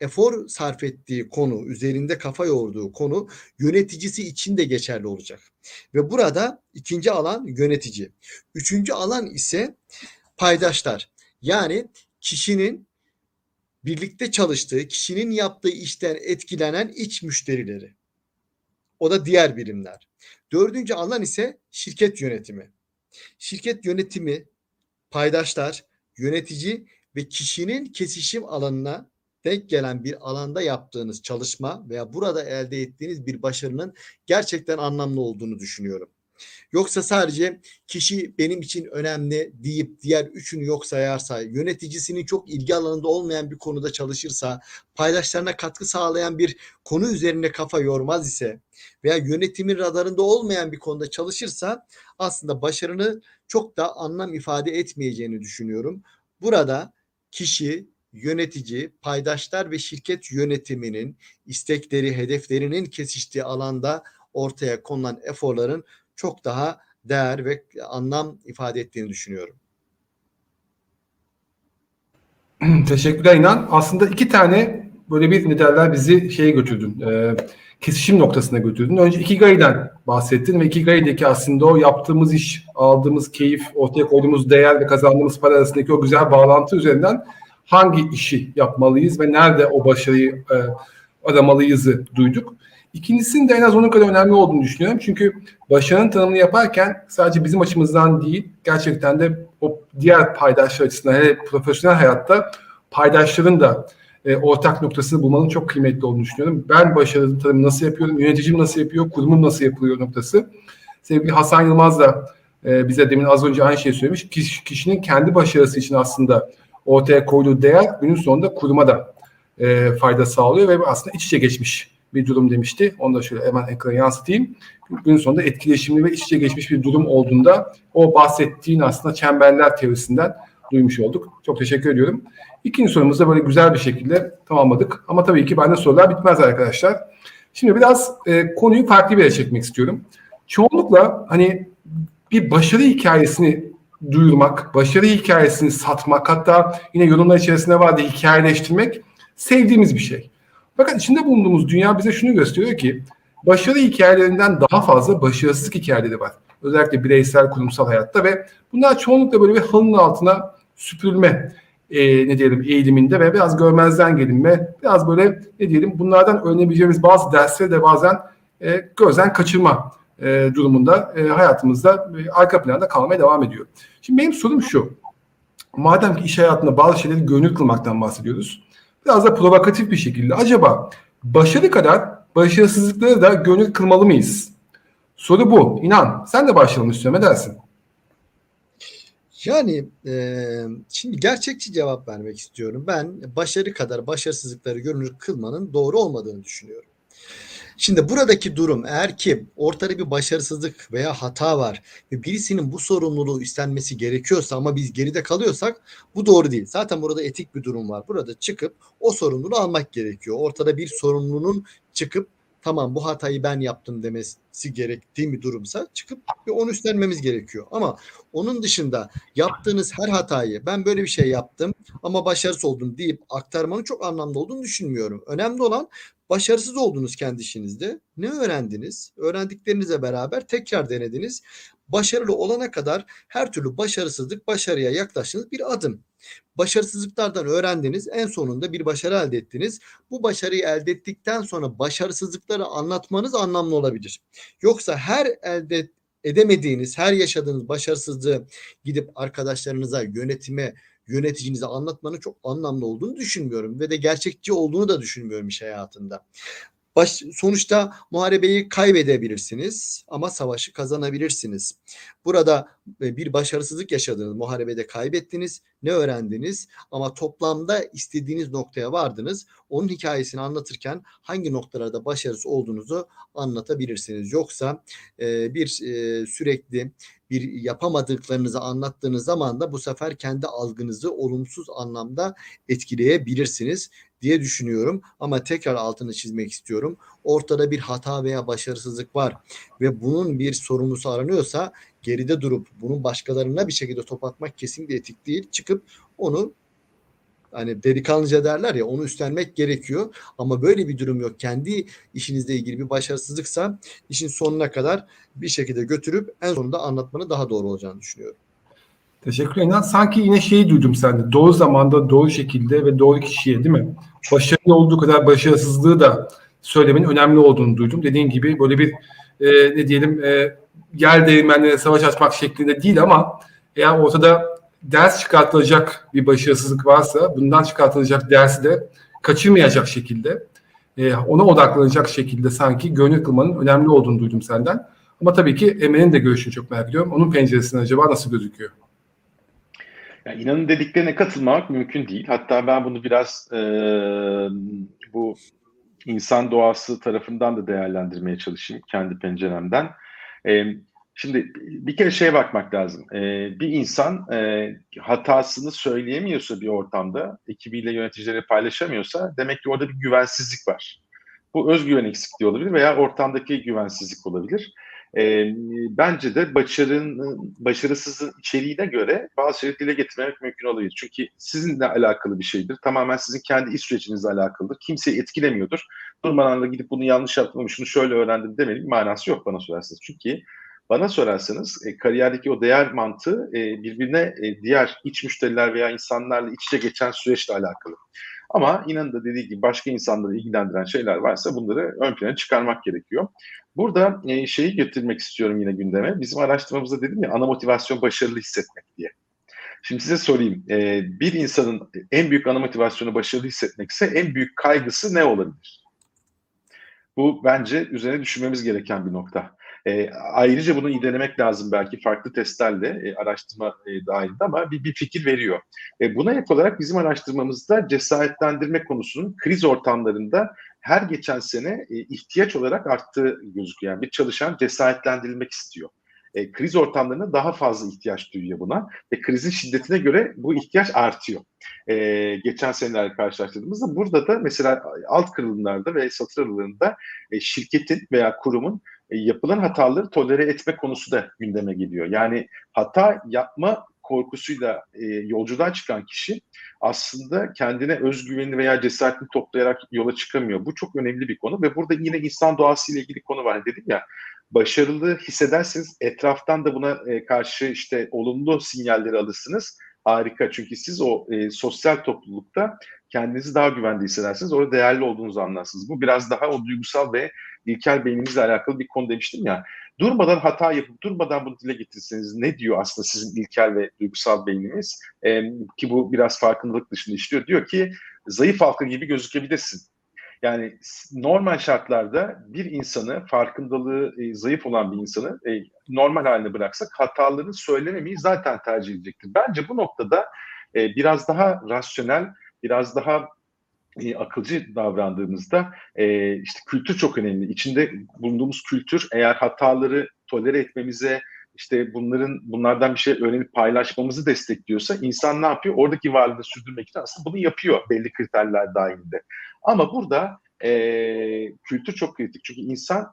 efor sarf ettiği konu, üzerinde kafa yorduğu konu yöneticisi için de geçerli olacak. Ve burada ikinci alan yönetici. Üçüncü alan ise paydaşlar. Yani kişinin birlikte çalıştığı, kişinin yaptığı işten etkilenen iç müşterileri. O da diğer birimler. Dördüncü alan ise şirket yönetimi. Şirket yönetimi, paydaşlar, yönetici ve kişinin kesişim alanına denk gelen bir alanda yaptığınız çalışma veya burada elde ettiğiniz bir başarının gerçekten anlamlı olduğunu düşünüyorum. Yoksa sadece kişi benim için önemli deyip diğer üçünü yok sayarsa, yöneticisinin çok ilgi alanında olmayan bir konuda çalışırsa, paydaşlarına katkı sağlayan bir konu üzerine kafa yormaz ise veya yönetimin radarında olmayan bir konuda çalışırsa aslında başarını çok da anlam ifade etmeyeceğini düşünüyorum. Burada kişi, yönetici, paydaşlar ve şirket yönetiminin istekleri, hedeflerinin kesiştiği alanda ortaya konulan eforların çok daha değer ve anlam ifade ettiğini düşünüyorum. Teşekkürler İnan. Aslında iki tane böyle bir ne derler bizi şeye götürdün. E, kesişim noktasına götürdün. Önce Ikigai'den bahsettin ve Ikigai'deki aslında o yaptığımız iş, aldığımız keyif, ortaya koyduğumuz değer ve kazandığımız para arasındaki o güzel bağlantı üzerinden hangi işi yapmalıyız ve nerede o başarıyı e, aramalıyızı duyduk. İkincisinin de en az onun kadar önemli olduğunu düşünüyorum. Çünkü başarının tanımını yaparken sadece bizim açımızdan değil, gerçekten de o diğer paydaşlar açısından, hele profesyonel hayatta paydaşların da e, ortak noktasını bulmanın çok kıymetli olduğunu düşünüyorum. Ben başarının tanımını nasıl yapıyorum, yöneticim nasıl yapıyor, kurumum nasıl yapılıyor noktası. Sevgili Hasan Yılmaz da e, bize demin az önce aynı şeyi söylemiş. Kiş, kişinin kendi başarısı için aslında ortaya koyduğu değer günün sonunda kuruma da e, fayda sağlıyor ve aslında iç içe geçmiş bir durum demişti. Onu da şöyle hemen ekrana yansıtayım. Gün sonunda etkileşimli ve iç içe geçmiş bir durum olduğunda o bahsettiğin aslında çemberler teorisinden duymuş olduk. Çok teşekkür ediyorum. İkinci sorumuzda böyle güzel bir şekilde tamamladık. Ama tabii ki bende sorular bitmez arkadaşlar. Şimdi biraz e, konuyu farklı bir yere çekmek istiyorum. Çoğunlukla hani bir başarı hikayesini duyurmak, başarı hikayesini satmak, hatta yine yorumlar içerisinde vardı hikayeleştirmek sevdiğimiz bir şey. Fakat içinde bulunduğumuz dünya bize şunu gösteriyor ki başarı hikayelerinden daha fazla başarısızlık hikayeleri var. Özellikle bireysel, kurumsal hayatta ve bunlar çoğunlukla böyle bir halının altına süpürülme e, ne diyelim eğiliminde ve biraz görmezden gelinme, biraz böyle ne diyelim bunlardan öğrenebileceğimiz bazı dersleri de bazen e, gözden kaçırma e, durumunda e, hayatımızda e, arka planda kalmaya devam ediyor. Şimdi benim sorum şu. Madem ki iş hayatında bazı şeyleri gönül kılmaktan bahsediyoruz. Biraz da provokatif bir şekilde acaba başarı kadar başarısızlıkları da gönül kılmalı mıyız? Soru bu. İnan. Sen de başlayalım istiyorum. Ne dersin? Yani e, şimdi gerçekçi cevap vermek istiyorum. Ben başarı kadar başarısızlıkları görünür kılmanın doğru olmadığını düşünüyorum. Şimdi buradaki durum eğer ki ortada bir başarısızlık veya hata var ve birisinin bu sorumluluğu üstlenmesi gerekiyorsa ama biz geride kalıyorsak bu doğru değil. Zaten burada etik bir durum var. Burada çıkıp o sorumluluğu almak gerekiyor. Ortada bir sorumlunun çıkıp tamam bu hatayı ben yaptım demesi gerektiği bir durumsa çıkıp bir onu üstlenmemiz gerekiyor. Ama onun dışında yaptığınız her hatayı ben böyle bir şey yaptım ama başarısız oldum deyip aktarmanın çok anlamlı olduğunu düşünmüyorum. Önemli olan başarısız oldunuz kendi işinizde. Ne öğrendiniz? Öğrendiklerinizle beraber tekrar denediniz. Başarılı olana kadar her türlü başarısızlık başarıya yaklaştığınız bir adım. Başarısızlıklardan öğrendiniz. En sonunda bir başarı elde ettiniz. Bu başarıyı elde ettikten sonra başarısızlıkları anlatmanız anlamlı olabilir. Yoksa her elde edemediğiniz, her yaşadığınız başarısızlığı gidip arkadaşlarınıza, yönetime, yöneticinize anlatmanın çok anlamlı olduğunu düşünmüyorum ve de gerçekçi olduğunu da düşünmüyorum iş hayatında. Baş, sonuçta muharebeyi kaybedebilirsiniz ama savaşı kazanabilirsiniz. Burada e, bir başarısızlık yaşadınız, muharebede kaybettiniz, ne öğrendiniz ama toplamda istediğiniz noktaya vardınız. Onun hikayesini anlatırken hangi noktalarda başarısız olduğunuzu anlatabilirsiniz. Yoksa e, bir e, sürekli bir yapamadıklarınızı anlattığınız zaman da bu sefer kendi algınızı olumsuz anlamda etkileyebilirsiniz diye düşünüyorum. Ama tekrar altını çizmek istiyorum. Ortada bir hata veya başarısızlık var ve bunun bir sorumlusu aranıyorsa geride durup bunun başkalarına bir şekilde top atmak kesinlikle etik değil. Çıkıp onu hani delikanlıca derler ya onu üstlenmek gerekiyor. Ama böyle bir durum yok. Kendi işinizle ilgili bir başarısızlıksa işin sonuna kadar bir şekilde götürüp en sonunda anlatmanın daha doğru olacağını düşünüyorum. Teşekkür ederim. Sanki yine şeyi duydum sende. Doğru zamanda, doğru şekilde ve doğru kişiye değil mi? Başarılı olduğu kadar başarısızlığı da söylemenin önemli olduğunu duydum. Dediğin gibi böyle bir e, ne diyelim e, yer değirmenlere savaş açmak şeklinde değil ama eğer ortada ders çıkartılacak bir başarısızlık varsa bundan çıkartılacak dersi de kaçırmayacak şekilde e, ona odaklanacak şekilde sanki gönül kılmanın önemli olduğunu duydum senden. Ama tabii ki Emre'nin de görüşünü çok merak ediyorum. Onun penceresinden acaba nasıl gözüküyor? Yani inanın dediklerine katılmak mümkün değil. Hatta ben bunu biraz e, bu insan doğası tarafından da değerlendirmeye çalışayım kendi penceremden. E, şimdi bir kere şeye bakmak lazım. E, bir insan e, hatasını söyleyemiyorsa bir ortamda, ekibiyle yöneticileri paylaşamıyorsa demek ki orada bir güvensizlik var. Bu özgüven eksikliği olabilir veya ortamdaki güvensizlik olabilir. E, bence de başarının, başarısızın içeriğine göre bazı şeyleri dile getirmek mümkün olabilir. Çünkü sizinle alakalı bir şeydir. Tamamen sizin kendi iş sürecinizle alakalıdır. Kimseyi etkilemiyordur. Durmadan da gidip bunu yanlış yaptım, şunu şöyle öğrendim demenin manası yok bana sorarsanız. Çünkü bana sorarsanız e, kariyerdeki o değer mantığı e, birbirine e, diğer iç müşteriler veya insanlarla iç içe geçen süreçle alakalı. Ama inanın da dediği gibi başka insanları ilgilendiren şeyler varsa bunları ön plana çıkarmak gerekiyor. Burada e, şeyi getirmek istiyorum yine gündeme. Bizim araştırmamızda dedim ya ana motivasyon başarılı hissetmek diye. Şimdi size sorayım. E, bir insanın en büyük ana motivasyonu başarılı hissetmekse en büyük kaygısı ne olabilir? Bu bence üzerine düşünmemiz gereken bir nokta. E, ayrıca bunu irdelemek lazım belki farklı testlerle e, araştırma e, dahilinde ama bir, bir fikir veriyor. E, buna ek olarak bizim araştırmamızda cesaretlendirme konusunun kriz ortamlarında her geçen sene e, ihtiyaç olarak arttığı gözüküyor. Yani bir çalışan cesaretlendirilmek istiyor. E, kriz ortamlarında daha fazla ihtiyaç duyuyor buna ve krizin şiddetine göre bu ihtiyaç artıyor. E, geçen senelerle karşılaştırdığımızda burada da mesela alt kırılımlarda ve satır aralarında e, şirketin veya kurumun yapılan hataları tolere etme konusu da gündeme geliyor. Yani hata yapma korkusuyla e, yolculuğa çıkan kişi aslında kendine özgüveni veya cesaretini toplayarak yola çıkamıyor. Bu çok önemli bir konu ve burada yine insan doğasıyla ilgili konu var dedim ya. Başarılı hissederseniz etraftan da buna e, karşı işte olumlu sinyalleri alırsınız. Harika çünkü siz o e, sosyal toplulukta kendinizi daha güvende hissedersiniz. Orada değerli olduğunuzu anlarsınız. Bu biraz daha o duygusal ve ilkel beyninizle alakalı bir konu demiştim ya. Durmadan hata yapıp durmadan bunu dile getirseniz ne diyor aslında sizin ilkel ve duygusal beyniniz? Ee, ki bu biraz farkındalık dışında işliyor. Diyor ki zayıf halka gibi gözükebilirsin. Yani normal şartlarda bir insanı, farkındalığı e, zayıf olan bir insanı e, normal haline bıraksak hatalarını söylememeyi zaten tercih edecektir. Bence bu noktada e, biraz daha rasyonel, biraz daha e, akılcı davrandığımızda e, işte kültür çok önemli. İçinde bulunduğumuz kültür eğer hataları tolere etmemize işte bunların bunlardan bir şey öğrenip paylaşmamızı destekliyorsa insan ne yapıyor? Oradaki varlığını sürdürmek için aslında bunu yapıyor belli kriterler dahilinde. Ama burada e, kültür çok kritik. Çünkü insan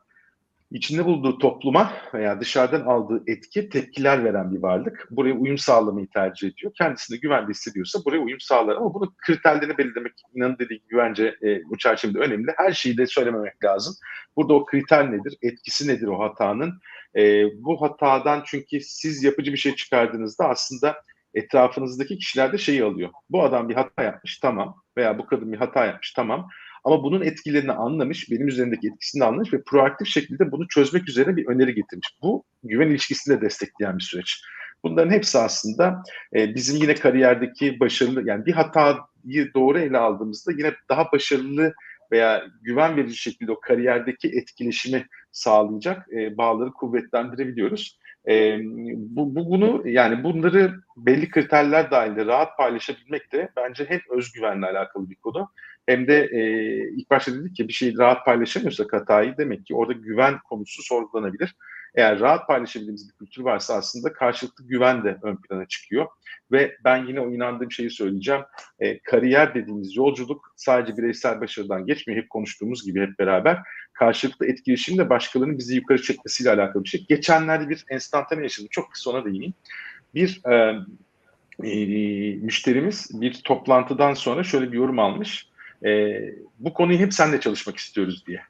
içinde bulunduğu topluma veya dışarıdan aldığı etki tepkiler veren bir varlık. Buraya uyum sağlamayı tercih ediyor. Kendisini güvende hissediyorsa buraya uyum sağlar ama bunu kriterlerini belirlemek inanın dediği güvence e, bu çerçevede önemli. Her şeyi de söylememek lazım. Burada o kriter nedir? Etkisi nedir o hatanın? E, bu hatadan çünkü siz yapıcı bir şey çıkardığınızda aslında etrafınızdaki kişiler de şeyi alıyor. Bu adam bir hata yapmış tamam veya bu kadın bir hata yapmış tamam ama bunun etkilerini anlamış, benim üzerindeki etkisini anlamış ve proaktif şekilde bunu çözmek üzere bir öneri getirmiş. Bu güven ilişkisini de destekleyen bir süreç. Bunların hepsi aslında e, bizim yine kariyerdeki başarılı, yani bir hatayı doğru ele aldığımızda yine daha başarılı veya güven verici şekilde o kariyerdeki etkileşimi sağlayacak e, bağları kuvvetlendirebiliyoruz. E, bu, bu bunu yani bunları belli kriterler dahilinde rahat paylaşabilmek de bence hem özgüvenle alakalı bir konu hem de e, ilk başta dedik ki bir şeyi rahat paylaşamıyorsak hatayı demek ki orada güven konusu sorgulanabilir. Eğer rahat paylaşabildiğimiz bir kültür varsa aslında karşılıklı güven de ön plana çıkıyor. Ve ben yine o inandığım şeyi söyleyeceğim. E, kariyer dediğimiz yolculuk sadece bireysel başarıdan geçmiyor. Hep konuştuğumuz gibi hep beraber. Karşılıklı etkileşim de başkalarının bizi yukarı çekmesiyle alakalı bir şey. Geçenlerde bir enstantane yaşadım. Çok kısa ona değineyim. Bir e, e, müşterimiz bir toplantıdan sonra şöyle bir yorum almış. E, bu konuyu hep senle çalışmak istiyoruz diye.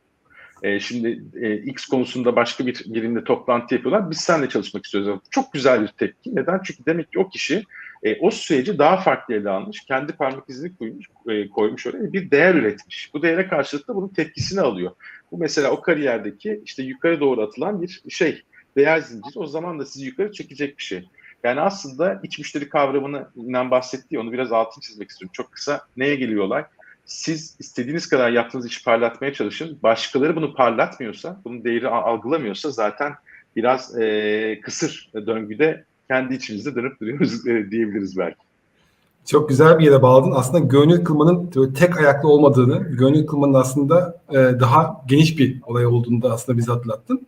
E, şimdi e, X konusunda başka bir birinde toplantı yapıyorlar. Biz seninle çalışmak istiyoruz. Çok güzel bir tepki. Neden? Çünkü demek ki o kişi e, o süreci daha farklı ele almış. Kendi parmak izini koymuş, e, koymuş oraya bir değer üretmiş. Bu değere karşılık da bunun tepkisini alıyor. Bu mesela o kariyerdeki işte yukarı doğru atılan bir şey. Değer zinciri o zaman da sizi yukarı çekecek bir şey. Yani aslında iç müşteri kavramını inan bahsetti. Onu biraz altın çizmek istiyorum. Çok kısa. Neye geliyorlar? siz istediğiniz kadar yaptığınız işi parlatmaya çalışın. Başkaları bunu parlatmıyorsa, bunun değeri algılamıyorsa zaten biraz e, kısır döngüde kendi içimizde dönüp duruyoruz e, diyebiliriz belki. Çok güzel bir yere bağladın. Aslında gönül kılmanın tek ayaklı olmadığını, gönül kılmanın aslında e, daha geniş bir olay olduğunu da aslında bize hatırlattın.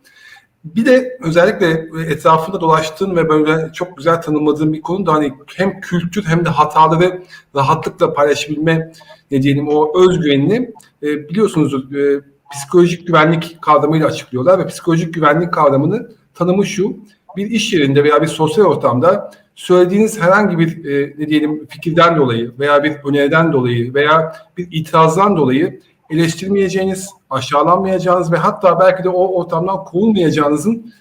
Bir de özellikle etrafında dolaştığın ve böyle çok güzel tanımladığın bir konu da hani hem kültür hem de hataları rahatlıkla paylaşabilme ne diyelim o özgüvenini e, biliyorsunuz e, psikolojik güvenlik kavramıyla açıklıyorlar ve psikolojik güvenlik kavramının tanımı şu bir iş yerinde veya bir sosyal ortamda söylediğiniz herhangi bir e, ne diyelim fikirden dolayı veya bir öneriden dolayı veya bir itirazdan dolayı eleştirmeyeceğiniz, aşağılanmayacağınız ve hatta belki de o ortamdan kovulmayacağınızın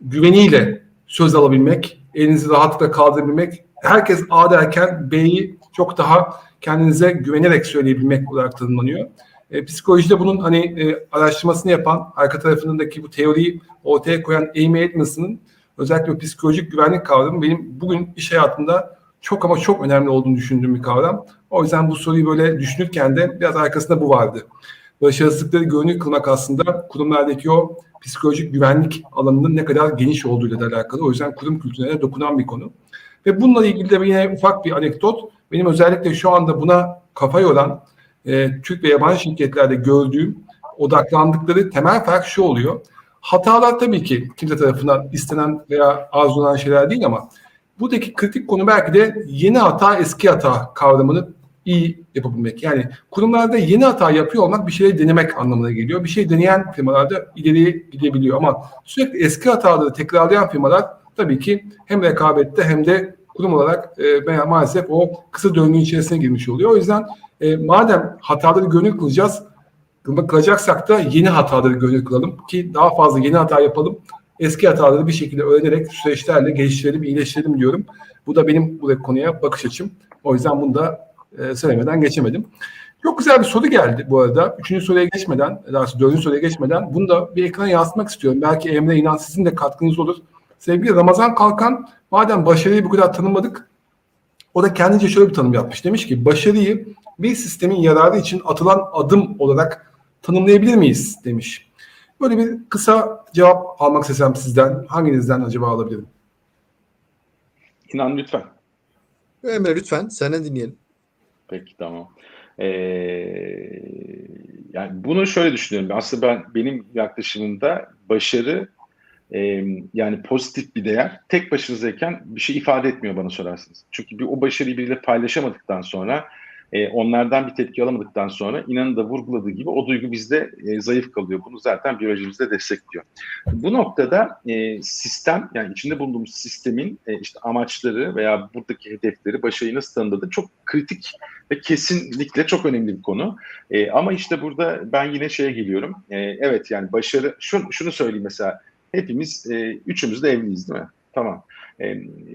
güveniyle söz alabilmek, elinizi rahatlıkla kaldırabilmek, herkes A derken B'yi çok daha kendinize güvenerek söyleyebilmek olarak tanımlanıyor. E, psikolojide bunun hani e, araştırmasını yapan, arka tarafındaki bu teoriyi ortaya koyan Amy Edmondson'ın özellikle psikolojik güvenlik kavramı benim bugün iş hayatında çok ama çok önemli olduğunu düşündüğüm bir kavram. O yüzden bu soruyu böyle düşünürken de biraz arkasında bu vardı. başarısızlıkları görünür kılmak aslında kurumlardaki o psikolojik güvenlik alanının ne kadar geniş olduğuyla da alakalı. O yüzden kurum kültürüne dokunan bir konu. Ve bununla ilgili de yine ufak bir anekdot. Benim özellikle şu anda buna kafa yoran e, Türk ve yabancı şirketlerde gördüğüm odaklandıkları temel fark şu oluyor. Hatalar tabii ki kimse tarafından istenen veya arzulanan şeyler değil ama buradaki kritik konu belki de yeni hata eski hata kavramını iyi yapabilmek. Yani kurumlarda yeni hata yapıyor olmak bir şeyleri denemek anlamına geliyor. Bir şey deneyen firmalarda ileriye gidebiliyor ama sürekli eski hataları tekrarlayan firmalar tabii ki hem rekabette hem de kurum olarak e, maalesef o kısa döngü içerisine girmiş oluyor. O yüzden e, madem hataları gönül kılacağız, kılacaksak da yeni hataları gönül kılalım ki daha fazla yeni hata yapalım. Eski hataları bir şekilde öğrenerek süreçlerle geliştirelim, iyileştirelim diyorum. Bu da benim bu konuya bakış açım. O yüzden bunu da e, söylemeden geçemedim. Çok güzel bir soru geldi bu arada. Üçüncü soruya geçmeden, daha dördüncü soruya geçmeden bunu da bir ekrana yansıtmak istiyorum. Belki Emre İnan sizin de katkınız olur. Sevgili Ramazan Kalkan, madem başarıyı bu kadar tanımadık, o da kendince şöyle bir tanım yapmış. Demiş ki başarıyı bir sistemin yararı için atılan adım olarak tanımlayabilir miyiz demiş. Böyle bir kısa cevap almak istesem sizden. Hanginizden acaba alabilirim? İnan lütfen. Emre lütfen senden dinleyelim. Peki tamam. Ee, yani bunu şöyle düşünüyorum. Aslında ben benim yaklaşımımda başarı e, yani pozitif bir değer tek başınızdayken bir şey ifade etmiyor bana sorarsınız. Çünkü bir o başarıyı biriyle paylaşamadıktan sonra e, onlardan bir tepki alamadıktan sonra inanın da vurguladığı gibi o duygu bizde e, zayıf kalıyor. Bunu zaten biyolojimizde destekliyor. Bu noktada e, sistem yani içinde bulunduğumuz sistemin e, işte amaçları veya buradaki hedefleri başarıyı nasıl tanımladığı çok kritik ve kesinlikle çok önemli bir konu. E, ama işte burada ben yine şeye geliyorum. E, evet yani başarı şunu, şunu söyleyeyim mesela hepimiz e, üçümüz de evliyiz değil mi? Tamam. E,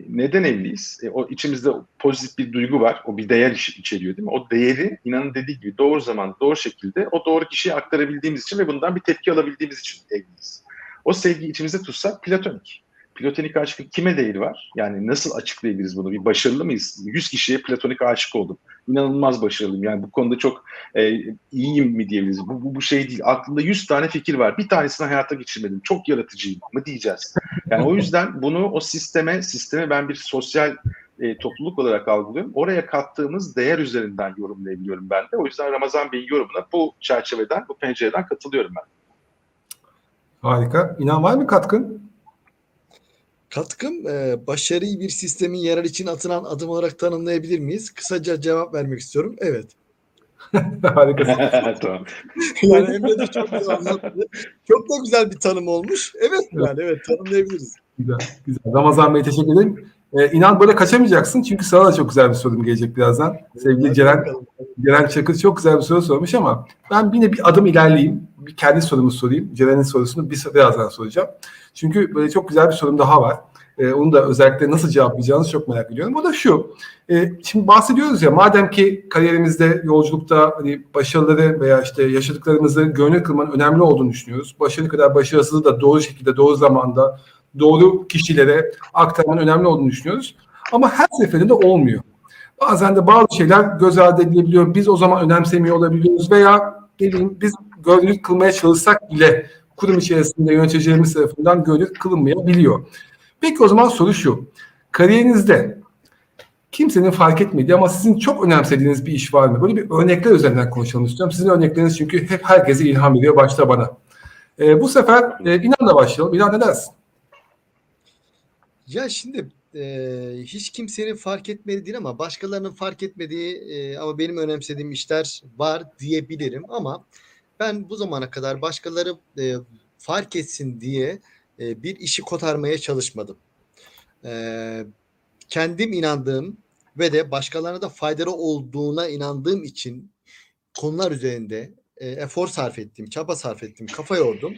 neden evliyiz? E, o içimizde pozitif bir duygu var. O bir değer iç- içeriyor değil mi? O değeri inanın dediği gibi doğru zaman, doğru şekilde o doğru kişiye aktarabildiğimiz için ve bundan bir tepki alabildiğimiz için evliyiz. O sevgi içimizde tutsak platonik. Platonik aşkın kime değeri var? Yani nasıl açıklayabiliriz bunu? Bir başarılı mıyız? 100 kişiye platonik aşık oldum. İnanılmaz başarılıyım. Yani bu konuda çok e, iyiyim mi diyebiliriz? Bu, bu, bu şey değil. Aklımda 100 tane fikir var. Bir tanesini hayata geçirmedim. Çok yaratıcıyım mı diyeceğiz. Yani o yüzden bunu o sisteme, sisteme ben bir sosyal e, topluluk olarak algılıyorum. Oraya kattığımız değer üzerinden yorumlayabiliyorum ben de. O yüzden Ramazan Bey'in yorumuna bu çerçeveden, bu pencereden katılıyorum ben. Harika. İnan var mı katkın? Katkım e, başarıyı bir sistemin yarar için atılan adım olarak tanımlayabilir miyiz? Kısaca cevap vermek istiyorum. Evet. Harikasın. tamam. Yani Emre de çok güzel anlattı. Çok da güzel bir tanım olmuş. Evet yani evet tanımlayabiliriz. Güzel, güzel. Ramazan Bey teşekkür ederim. Ee, inan böyle kaçamayacaksın çünkü sana da çok güzel bir sorum gelecek birazdan. Sevgili Ceren, Ceren Çakır çok güzel bir soru sormuş ama ben yine bir adım ilerleyeyim. Bir kendi sorumu sorayım. Ceren'in sorusunu bir, birazdan soracağım. Çünkü böyle çok güzel bir sorum daha var. Ee, onu da özellikle nasıl cevaplayacağınızı çok merak ediyorum. O da şu. E, şimdi bahsediyoruz ya madem ki kariyerimizde, yolculukta hani başarıları veya işte yaşadıklarımızı gönül kılmanın önemli olduğunu düşünüyoruz. Başarı kadar başarısızlığı da doğru şekilde, doğru zamanda, doğru kişilere aktarmanın önemli olduğunu düşünüyoruz. Ama her seferinde olmuyor. Bazen de bazı şeyler göz ardı edilebiliyor. Biz o zaman önemsemiyor olabiliyoruz veya dediğim biz gönül kılmaya çalışsak bile kurum içerisinde yöneticilerimiz tarafından gönül kılınmayabiliyor. Peki o zaman soru şu. Kariyerinizde kimsenin fark etmediği ama sizin çok önemsediğiniz bir iş var mı? Böyle bir örnekler üzerinden konuşalım istiyorum. Sizin örnekleriniz çünkü hep herkese ilham veriyor başta bana. Ee, bu sefer e, İnan'la başlayalım. İnan ne dersin? Ya şimdi e, hiç kimsenin fark etmediği değil ama başkalarının fark etmediği e, ama benim önemsediğim işler var diyebilirim ama ben bu zamana kadar başkaları e, fark etsin diye e, bir işi kotarmaya çalışmadım. E, kendim inandığım ve de başkalarına da faydalı olduğuna inandığım için konular üzerinde e, efor sarf ettim, çaba sarf ettim, kafa yordum.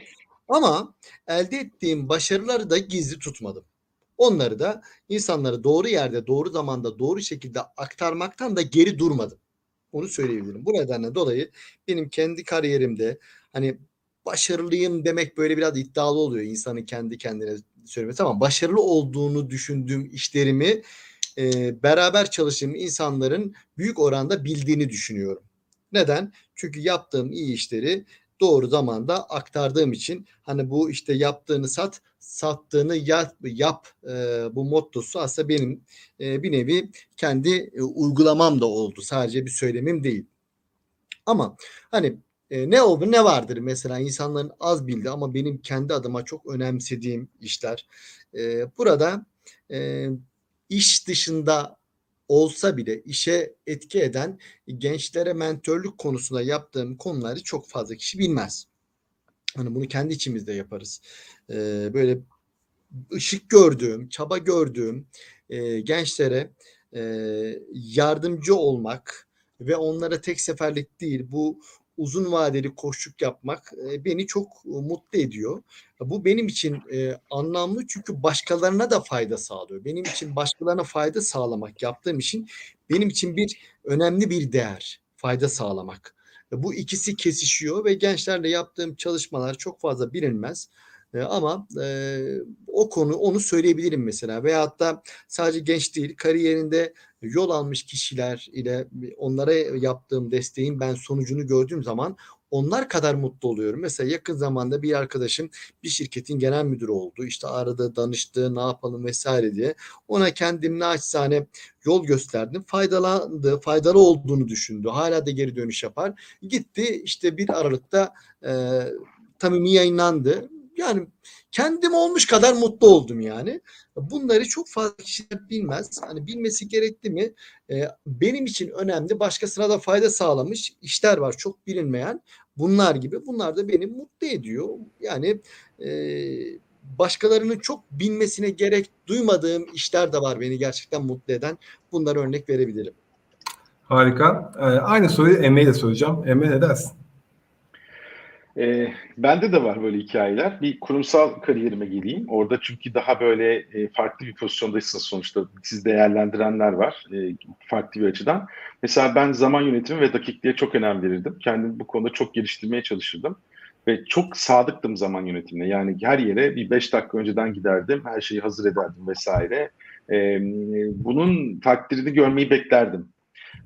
Ama elde ettiğim başarıları da gizli tutmadım. Onları da insanları doğru yerde, doğru zamanda, doğru şekilde aktarmaktan da geri durmadım. Onu söyleyebilirim. Bu nedenle dolayı benim kendi kariyerimde hani başarılıyım demek böyle biraz iddialı oluyor insanın kendi kendine söylemesi ama başarılı olduğunu düşündüğüm işlerimi e, beraber çalıştığım insanların büyük oranda bildiğini düşünüyorum. Neden? Çünkü yaptığım iyi işleri doğru zamanda aktardığım için hani bu işte yaptığını sat, sattığını yap, yap e, bu mottosu aslında benim e, bir nevi kendi e, uygulamam da oldu. Sadece bir söylemim değil. Ama hani e, ne oldu ne vardır mesela insanların az bildiği ama benim kendi adıma çok önemsediğim işler. E, burada e, iş dışında olsa bile işe etki eden gençlere mentörlük konusunda yaptığım konuları çok fazla kişi bilmez. Hani bunu kendi içimizde yaparız. Ee, böyle ışık gördüğüm, çaba gördüğüm e, gençlere e, yardımcı olmak ve onlara tek seferlik değil bu uzun vadeli koşuk yapmak e, beni çok e, mutlu ediyor. Bu benim için e, anlamlı çünkü başkalarına da fayda sağlıyor. Benim için başkalarına fayda sağlamak yaptığım için benim için bir önemli bir değer, fayda sağlamak. Bu ikisi kesişiyor ve gençlerle yaptığım çalışmalar çok fazla bilinmez. E, ama e, o konu onu söyleyebilirim mesela veyahut da sadece genç değil kariyerinde yol almış kişiler ile onlara yaptığım desteğin ben sonucunu gördüğüm zaman onlar kadar mutlu oluyorum. Mesela yakın zamanda bir arkadaşım bir şirketin genel müdürü oldu. İşte aradı, danıştı, ne yapalım vesaire diye. Ona kendim naçizane yol gösterdim. Faydalandı, faydalı olduğunu düşündü. Hala da geri dönüş yapar. Gitti işte bir Aralık'ta e, tamimi yayınlandı. Yani kendim olmuş kadar mutlu oldum yani. Bunları çok fazla kişiler bilmez. Hani bilmesi gerekli mi? Ee, benim için önemli. Başkasına da fayda sağlamış işler var çok bilinmeyen. Bunlar gibi. Bunlar da beni mutlu ediyor. Yani e, başkalarının çok bilmesine gerek duymadığım işler de var beni gerçekten mutlu eden. Bunlara örnek verebilirim. Harika. Ee, aynı soruyu Emre'ye de soracağım. Emre ne dersin? E, bende de var böyle hikayeler. Bir kurumsal kariyerime geleyim. Orada çünkü daha böyle e, farklı bir pozisyondaysanız sonuçta siz değerlendirenler var e, farklı bir açıdan. Mesela ben zaman yönetimi ve dakikliğe çok önem verirdim. Kendimi bu konuda çok geliştirmeye çalışırdım. Ve çok sadıktım zaman yönetimine. Yani her yere bir beş dakika önceden giderdim. Her şeyi hazır ederdim vesaire. E, bunun takdirini görmeyi beklerdim.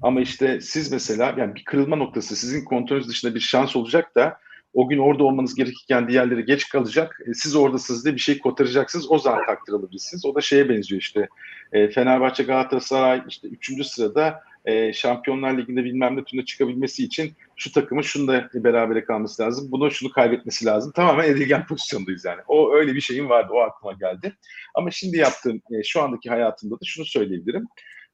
Ama işte siz mesela yani bir kırılma noktası sizin kontrolünüz dışında bir şans olacak da o gün orada olmanız gerekirken diğerleri geç kalacak. E, siz oradasınız diye bir şey kotaracaksınız. O zaman takdir alabilirsiniz. O da şeye benziyor işte. E, Fenerbahçe Galatasaray işte 3. sırada e, Şampiyonlar Ligi'nde bilmem ne turuna çıkabilmesi için şu takımın şunu da berabere kalması lazım. Bunu şunu kaybetmesi lazım. Tamamen edilgen pozisyondayız yani. O öyle bir şeyim vardı. O aklıma geldi. Ama şimdi yaptığım e, şu andaki hayatımda da şunu söyleyebilirim.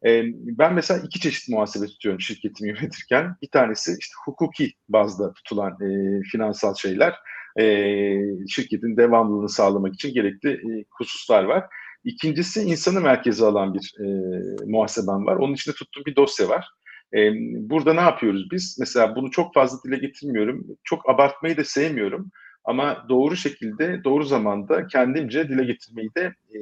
E, ben mesela iki çeşit muhasebe tutuyorum şirketimi yönetirken. Bir tanesi işte hukuki bazda tutulan e, finansal şeyler. E, şirketin devamlılığını sağlamak için gerekli e, hususlar var. İkincisi insanı merkeze alan bir e, muhasebem var. Onun içinde tuttuğum bir dosya var. E, burada ne yapıyoruz biz? Mesela bunu çok fazla dile getirmiyorum. Çok abartmayı da sevmiyorum. Ama doğru şekilde, doğru zamanda kendimce dile getirmeyi de e,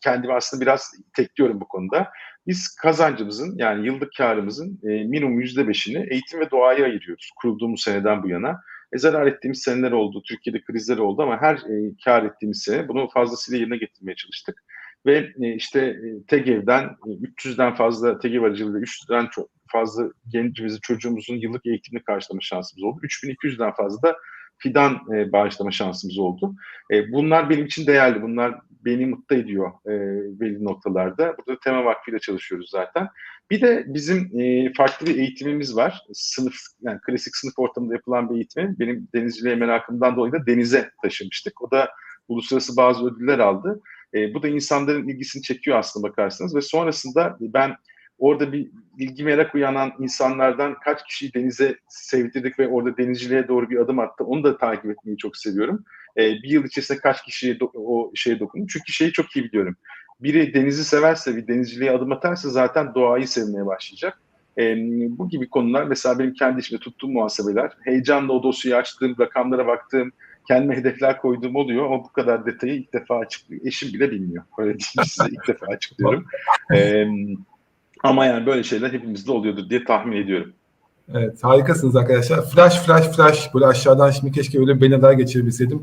kendimi aslında biraz tekliyorum bu konuda. Biz kazancımızın yani yıllık karımızın e, minimum yüzde beşini eğitim ve doğaya ayırıyoruz kurulduğumuz seneden bu yana. E, zarar ettiğimiz seneler oldu, Türkiye'de krizler oldu ama her e, kar ettiğimiz sene bunu fazlasıyla yerine getirmeye çalıştık. Ve e, işte e, TEGEV'den e, 300'den fazla TEGEV aracılığıyla 300'den çok fazla gencimizin, çocuğumuzun yıllık eğitimini karşılama şansımız oldu. 3200'den fazla da fidan e, bağışlama şansımız oldu. E, bunlar benim için değerli. Bunlar beni mutlu ediyor e, belli noktalarda. Burada Tema Vakfı ile çalışıyoruz zaten. Bir de bizim e, farklı bir eğitimimiz var. Sınıf, yani klasik sınıf ortamında yapılan bir eğitimi. Benim denizciliğe merakımdan dolayı da denize taşımıştık. O da uluslararası bazı ödüller aldı. E, bu da insanların ilgisini çekiyor aslında bakarsanız. Ve sonrasında ben orada bir ilgi merak uyanan insanlardan kaç kişiyi denize sevdirdik ve orada denizciliğe doğru bir adım attı. Onu da takip etmeyi çok seviyorum. E, bir yıl içerisinde kaç kişiye o şeye dokundu. Çünkü şeyi çok iyi biliyorum. Biri denizi severse, bir denizciliğe adım atarsa zaten doğayı sevmeye başlayacak. E, bu gibi konular mesela benim kendi içimde tuttuğum muhasebeler. Heyecanla o dosyayı açtığım, rakamlara baktığım, kendime hedefler koyduğum oluyor ama bu kadar detayı ilk defa açıklıyor. Eşim bile bilmiyor. Öyle diyeyim size ilk defa açıklıyorum. E, ama yani böyle şeyler hepimizde oluyordur diye tahmin ediyorum. Evet harikasınız arkadaşlar. Flash flash flash böyle aşağıdan şimdi keşke öyle bir daha geçirebilseydim.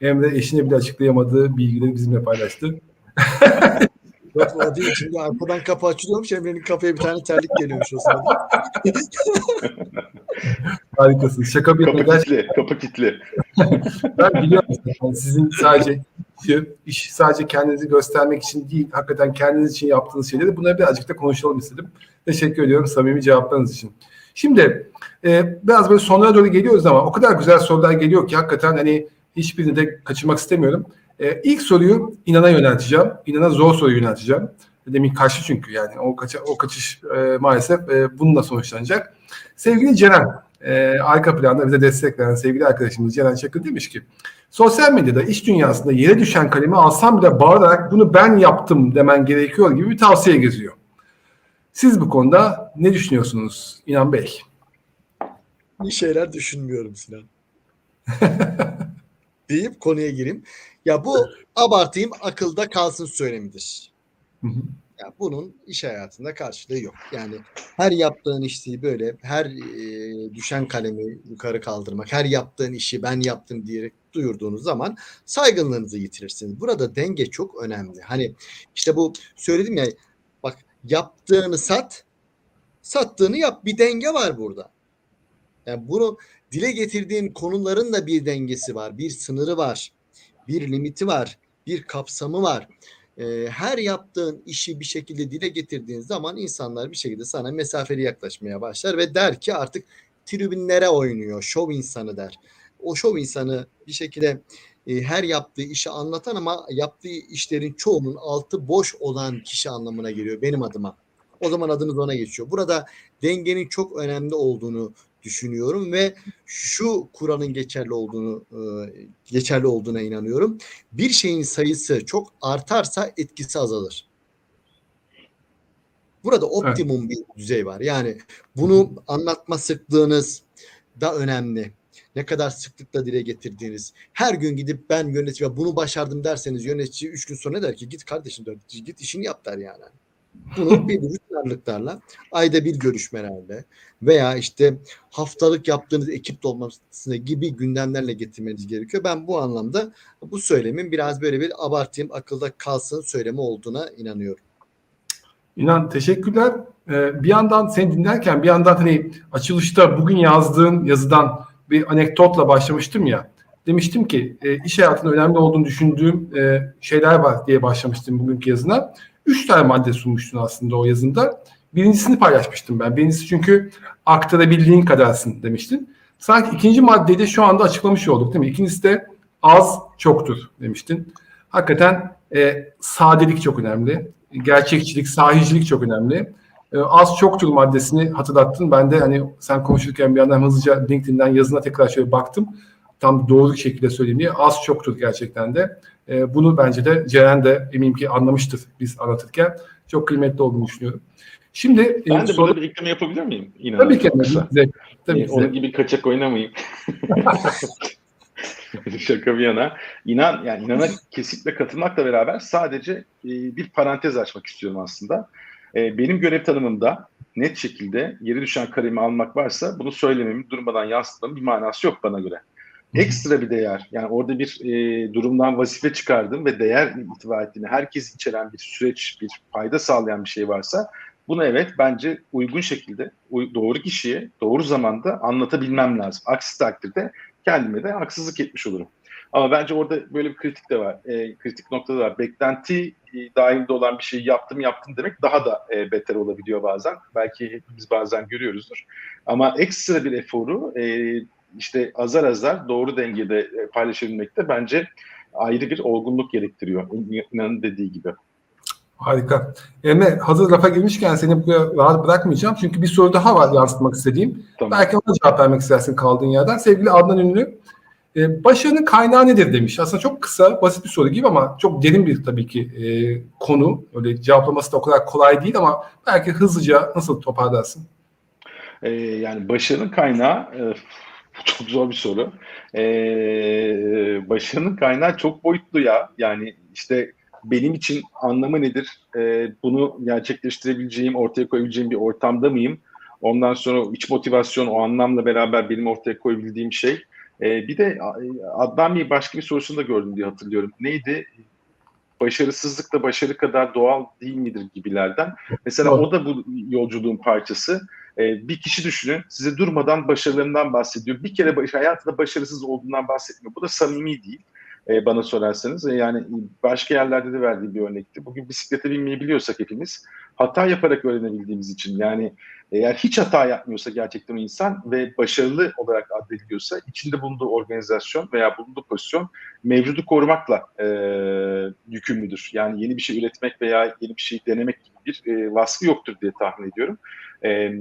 Emre eşine bile açıklayamadığı bilgileri bizimle paylaştı. Yok o değil. Şimdi arkadan kapı açılıyormuş. Emre'nin kapıya bir tane terlik geliyormuş o sırada. Harikasın. Şaka bir Kapı yana kapı kilitli. Ben biliyorum. Yani sizin sadece iş sadece kendinizi göstermek için değil, hakikaten kendiniz için yaptığınız şeyleri bunları birazcık da konuşalım istedim. Teşekkür ediyorum samimi cevaplarınız için. Şimdi e, biraz böyle sonlara doğru geliyoruz ama o kadar güzel sorular geliyor ki hakikaten hani hiçbirini de kaçırmak istemiyorum. E, ilk soruyu İnan'a yönelteceğim. İnan'a zor soruyu yönelteceğim. Demin kaçtı çünkü yani o, kaça, o kaçış e, maalesef e, bununla sonuçlanacak. Sevgili Ceren, e, arka planda bize destek veren sevgili arkadaşımız Ceren Çakır demiş ki sosyal medyada iş dünyasında yere düşen kalemi alsam bile bağırarak bunu ben yaptım demen gerekiyor gibi bir tavsiye geziyor. Siz bu konuda ne düşünüyorsunuz İnan Bey? İyi şeyler düşünmüyorum Sinan. deyip konuya gireyim. Ya bu abartayım akılda kalsın söylemidir. Hı hı. Ya bunun iş hayatında karşılığı yok. Yani her yaptığın işi böyle her e, düşen kalemi yukarı kaldırmak, her yaptığın işi ben yaptım diyerek duyurduğunuz zaman saygınlığınızı yitirirsiniz. Burada denge çok önemli. Hani işte bu söyledim ya bak yaptığını sat, sattığını yap. Bir denge var burada. Yani bunu dile getirdiğin konuların da bir dengesi var, bir sınırı var, bir limiti var, bir kapsamı var. Ee, her yaptığın işi bir şekilde dile getirdiğin zaman insanlar bir şekilde sana mesafeli yaklaşmaya başlar ve der ki artık tribünlere oynuyor, şov insanı der. O şov insanı bir şekilde e, her yaptığı işi anlatan ama yaptığı işlerin çoğunun altı boş olan kişi anlamına geliyor benim adıma. O zaman adınız ona geçiyor. Burada dengenin çok önemli olduğunu düşünüyorum ve şu kuralın geçerli olduğunu e, geçerli olduğuna inanıyorum. Bir şeyin sayısı çok artarsa etkisi azalır. Burada optimum bir düzey var. Yani bunu anlatma sıklığınız da önemli. Ne kadar sıklıkla dile getirdiğiniz. Her gün gidip ben yönetici bunu başardım derseniz yönetici üç gün sonra der ki git kardeşim der, git işini yap der yani. Bunu bir rutin ayda bir görüşmelerle veya işte haftalık yaptığınız ekip dolmasına gibi gündemlerle getirmeniz gerekiyor. Ben bu anlamda bu söylemin biraz böyle bir abartayım akılda kalsın söylemi olduğuna inanıyorum. İnan teşekkürler. Ee, bir yandan seni dinlerken bir yandan hani açılışta bugün yazdığın yazıdan bir anekdotla başlamıştım ya. Demiştim ki e, iş hayatında önemli olduğunu düşündüğüm e, şeyler var diye başlamıştım bugünkü yazına. Üç tane madde sunmuştun aslında o yazında. Birincisini paylaşmıştım ben. Birincisi çünkü aktarabildiğin kadarsın demiştin. Sanki ikinci maddeyi de şu anda açıklamış olduk değil mi? İkincisi de az çoktur demiştin. Hakikaten e, sadelik çok önemli. Gerçekçilik, sahicilik çok önemli. E, az çoktur maddesini hatırlattın. Ben de hani sen konuşurken bir yandan hızlıca LinkedIn'den yazına tekrar şöyle baktım. Tam doğru şekilde söyleyeyim diye. Az çoktur gerçekten de. E, bunu bence de Ceren de eminim ki anlamıştır biz anlatırken. Çok kıymetli olduğunu düşünüyorum. Şimdi ben de soru... burada bir ekleme yapabilir miyim? İnan tabii ki. Tabii, tabii ee, onun gibi kaçak oynamayayım. Şaka bir yana. İnan, yani inana kesinlikle katılmakla beraber sadece e, bir parantez açmak istiyorum aslında. E, benim görev tanımımda net şekilde yeri düşen kalemi almak varsa bunu söylememin, durmadan yansıtmamın bir manası yok bana göre. Ekstra bir değer, yani orada bir e, durumdan vazife çıkardım ve değer itibar ettiğini herkes içeren bir süreç, bir fayda sağlayan bir şey varsa bunu evet bence uygun şekilde doğru kişiye doğru zamanda anlatabilmem lazım. Aksi takdirde kendime de haksızlık etmiş olurum. Ama bence orada böyle bir kritik de var. E, kritik nokta da var. Beklenti e, dahilinde olan bir şeyi yaptım yaptım demek daha da e, beter olabiliyor bazen. Belki hepimiz bazen görüyoruzdur. Ama ekstra bir eforu e, işte azar azar doğru dengede e, paylaşabilmek de bence ayrı bir olgunluk gerektiriyor. İnanın dediği gibi. Harika. Emre hazır lafa girmişken seni buraya rahat bırakmayacağım. Çünkü bir soru daha var yansıtmak istediğim. Tamam. Belki ona cevap vermek istersin kaldığın yerden. Sevgili Adnan Ünlü, e, başarının kaynağı nedir demiş. Aslında çok kısa, basit bir soru gibi ama çok derin bir tabii ki e, konu. Öyle cevaplaması da o kadar kolay değil ama belki hızlıca nasıl toparlarsın? E, yani başarının kaynağı e, çok zor bir soru. E, başarının kaynağı çok boyutlu ya. Yani işte benim için anlamı nedir? E, bunu gerçekleştirebileceğim, ortaya koyabileceğim bir ortamda mıyım? Ondan sonra iç motivasyon o anlamla beraber benim ortaya koyabildiğim şey. E, bir de Adnan Bey başka bir sorusunu da gördüm diye hatırlıyorum. Neydi? başarısızlık da başarı kadar doğal değil midir gibilerden. Mesela o da bu yolculuğun parçası. E, bir kişi düşünün size durmadan başarılarından bahsediyor. Bir kere baş, hayatında başarısız olduğundan bahsetmiyor. Bu da samimi değil e, bana sorarsanız. E, yani başka yerlerde de verdiği bir örnekti. Bugün bisiklete binmeyi biliyorsak hepimiz hata yaparak öğrenebildiğimiz için yani eğer hiç hata yapmıyorsa gerçekten insan ve başarılı olarak addediliyorsa içinde bulunduğu organizasyon veya bulunduğu pozisyon mevcudu korumakla e, yükümlüdür. Yani yeni bir şey üretmek veya yeni bir şey denemek gibi bir e, vasfı yoktur diye tahmin ediyorum. E, e,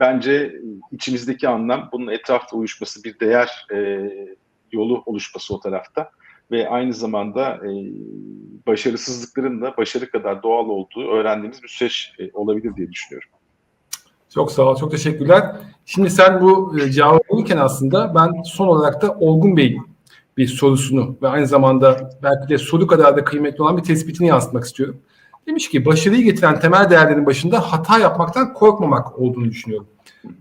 bence içimizdeki anlam bunun etrafta uyuşması bir değer e, yolu oluşması o tarafta ve aynı zamanda e, başarısızlıkların da başarı kadar doğal olduğu öğrendiğimiz bir süreç e, olabilir diye düşünüyorum. Çok sağ ol, çok teşekkürler. Şimdi sen bu e, cevabı bulurken aslında ben son olarak da Olgun Bey'in bir sorusunu ve aynı zamanda belki de soru kadar da kıymetli olan bir tespitini yansıtmak istiyorum. Demiş ki başarıyı getiren temel değerlerin başında hata yapmaktan korkmamak olduğunu düşünüyorum.